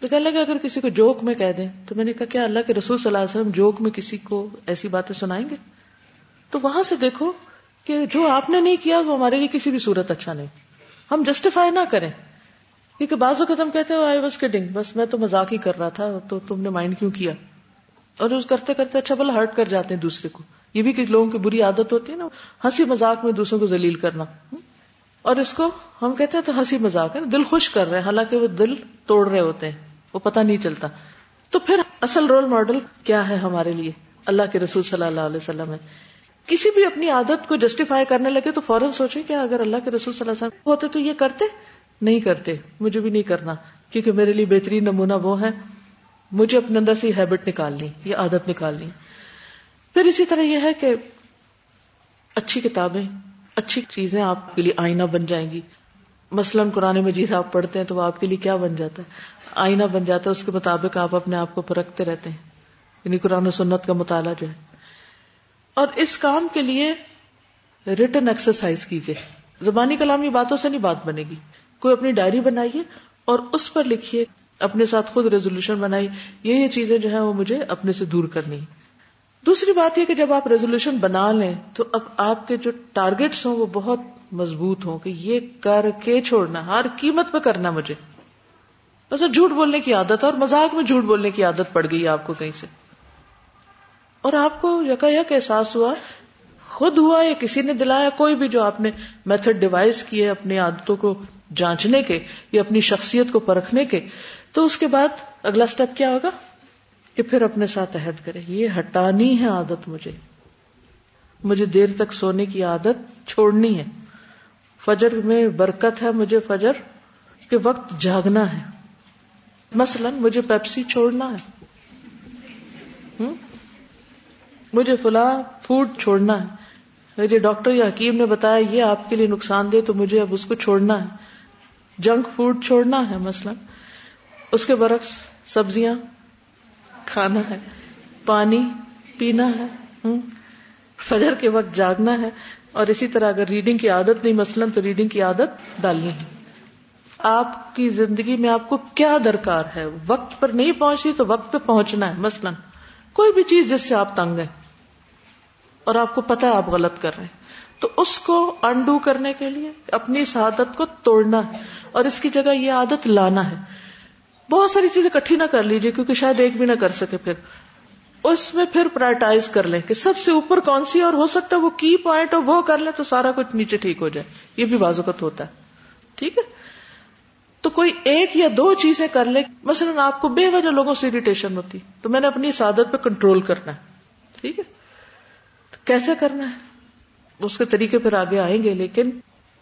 تو کہنے لگا، اگر کسی کو جوک میں کہہ دیں، تو میں نے کہا، کیا اللہ کے رسول صلی اللہ علیہ وسلم جوک میں کسی کو ایسی باتیں سنائیں گے؟ تو وہاں سے دیکھو کہ جو آپ نے نہیں کیا، وہ ہمارے لیے کسی بھی صورت اچھا نہیں۔ ہم جسٹیفائی نہ کریں۔ کیونکہ بعض اوقات ہم کہتے ہیں آئی واز کڈنگ بس میں تو مزاق ہی کر رہا تھا، تو تم نے مائنڈ کیوں کیا؟ اور اس کرتے کرتے اچھا بلا ہرٹ کر جاتے ہیں دوسرے کو۔ یہ بھی کچھ لوگوں کی بری عادت ہوتی ہے نا، ہنسی مذاق میں دوسروں کو ذلیل کرنا۔ اور اس کو ہم کہتے ہیں تو ہنسی مذاق ہے، دل خوش کر رہے ہیں، حالانکہ وہ دل توڑ رہے ہوتے ہیں، وہ پتہ نہیں چلتا۔ تو پھر اصل رول ماڈل کیا ہے ہمارے لیے؟ اللہ کے رسول صلی اللہ علیہ وسلم ہے کسی بھی اپنی عادت کو جسٹیفائی کرنے لگے تو فوراً سوچے کہ اگر اللہ کے رسول صلی اللہ علیہ وسلم ہوتے تو یہ کرتے؟ نہیں کرتے، مجھے بھی نہیں کرنا، کیونکہ میرے لیے بہترین نمونہ وہ ہے۔ مجھے اپنے اندر سے ہیبٹ نکالنی، یہ عادت نکالنی۔ پھر اسی طرح یہ ہے کہ اچھی کتابیں اچھی چیزیں آپ کے لیے آئینہ بن جائیں گی۔ مثلاً قرآن مجید آپ پڑھتے ہیں تو وہ آپ کے لیے کیا بن جاتا ہے؟ آئینہ بن جاتا ہے، اس کے مطابق آپ اپنے آپ کو پرکھتے رہتے ہیں۔ یعنی قرآن و سنت کا مطالعہ جو ہے۔ اور اس کام کے لیے ریٹرن ایکسرسائز کیجیے زبانی کلامی باتوں سے نہیں بات بنے گی۔ کوئی اپنی ڈائری بنائیے اور اس پر لکھیے، اپنے ساتھ خود ریزولوشن بنائی یہ یہ چیزیں جو ہیں وہ مجھے اپنے سے دور کرنی دوسری بات یہ کہ جب آپ ریزولوشن بنا لیں تو اب آپ کے جو ٹارگیٹس ہوں وہ بہت مضبوط ہوں کہ یہ کر کے چھوڑنا، ہر قیمت پہ کرنا مجھے۔ بس جھوٹ بولنے کی عادت اور مزاق میں جھوٹ بولنے کی عادت پڑ گئی آپ کو کہیں سے۔ اور آپ کو یکا یک احساس ہوا، خود ہوا یا کسی نے دلایا، کوئی بھی جو آپ نے میتھڈ ڈیوائز کیے اپنی عادتوں کو جانچنے کے یا اپنی شخصیت کو پرکھنے کے، تو اس کے بعد اگلا اسٹیپ کیا ہوگا؟ کہ پھر اپنے ساتھ عہد کرے۔ یہ ہٹانی ہے عادت مجھے۔ مجھے دیر تک سونے کی عادت چھوڑنی ہے۔ فجر میں برکت ہے مجھے فجر کے وقت جاگنا ہے۔ مثلا مجھے پیپسی چھوڑنا ہے۔ مجھے فلاں فوڈ چھوڑنا ہے۔ مجھے ڈاکٹر یا حکیم نے بتایا یہ آپ کے لیے نقصان دے تو مجھے اب اس کو چھوڑنا ہے۔ جنک فوڈ چھوڑنا ہے مثلا۔ اس کے برعکس سبزیاں کھانا ہے، پانی پینا ہے فجر کے وقت جاگنا ہے۔ اور اسی طرح اگر ریڈنگ کی عادت نہیں، مثلاً تو ریڈنگ کی عادت ڈالنی ہے۔ آپ کی زندگی میں آپ کو کیا درکار ہے؟ وقت پر نہیں پہنچی تو وقت پہ پہنچنا ہے، مثلاً۔ کوئی بھی چیز جس سے آپ تنگ ہیں۔ اور آپ کو پتا ہے آپ غلط کر رہے ہیں۔ تو اس کو انڈو کرنے کے لیے اپنی اس عادت کو توڑنا ہے۔ اور اس کی جگہ یہ عادت لانا ہے۔ بہت ساری چیزیں کٹھی نہ کر لیجیے کیونکہ شاید ایک بھی نہ کر سکے پھر۔ اس میں پھر پرائٹائز کر لیں کہ سب سے اوپر کون سی اور ہو سکتا ہے وہ کی پوائنٹ اور وہ کر لیں تو سارا کچھ نیچے ٹھیک ہو جائے۔ یہ بھی بازوقت ہوتا ہے۔ ٹھیک ہے؟ تو کوئی ایک یا دو چیزیں کر لے مثلاً آپ کو بے وجہ لوگوں سے اریٹیشن ہوتی، تو میں نے اپنی اس عادت پہ کنٹرول کرنا ہے۔ ٹھیک ہے؟ تو کیسے کرنا ہے؟ اس کے طریقے پھر آگے آئیں گے، لیکن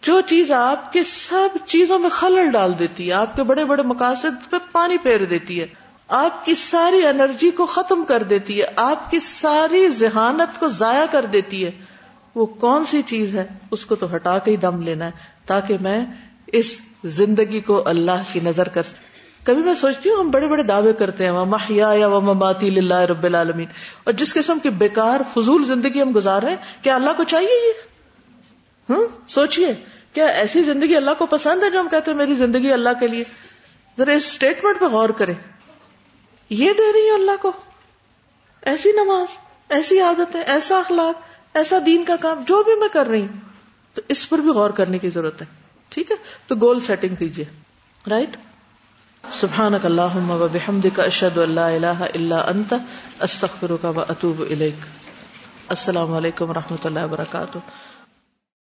جو چیز آپ کے سب چیزوں میں خلل ڈال دیتی ہے، آپ کے بڑے بڑے مقاصد پہ پانی پھیر دیتی ہے، آپ کی ساری انرجی کو ختم کر دیتی ہے، آپ کی ساری ذہانت کو ضائع کر دیتی ہے۔ وہ کون سی چیز ہے؟ اس کو تو ہٹا کے ہی دم لینا ہے، تاکہ میں اس زندگی کو اللہ کی نظر کر کبھی میں سوچتی ہوں، ہم بڑے بڑے دعوے کرتے ہیں محیا یا وہ مماتی اللہ رب العالمین اور جس قسم کی بیکار، فضول زندگی ہم گزار رہے ہیں، کیا اللہ کو چاہیے یہ؟ ہوں؟ سوچیے کیا ایسی زندگی اللہ کو پسند ہے جو ہم کہتے ہیں میری زندگی اللہ کے لیے؟ ذرا اس اسٹیٹمنٹ پہ غور کریں۔ یہ دے رہی ہے اللہ کو۔ ایسی نماز، ایسی عادتیں، ایسا اخلاق، ایسا دین کا کام، جو بھی میں کر رہی ہوں۔ تو اس پر بھی غور کرنے کی ضرورت ہے۔ ٹھیک ہے؟ تو گول سیٹنگ کیجیے رائٹ سبحان اللہ و بحمد کا اشد اللہ اللہ اللہ انت استخر کا اطوب السلام علیکم و رحمۃ اللہ وبرکاتہ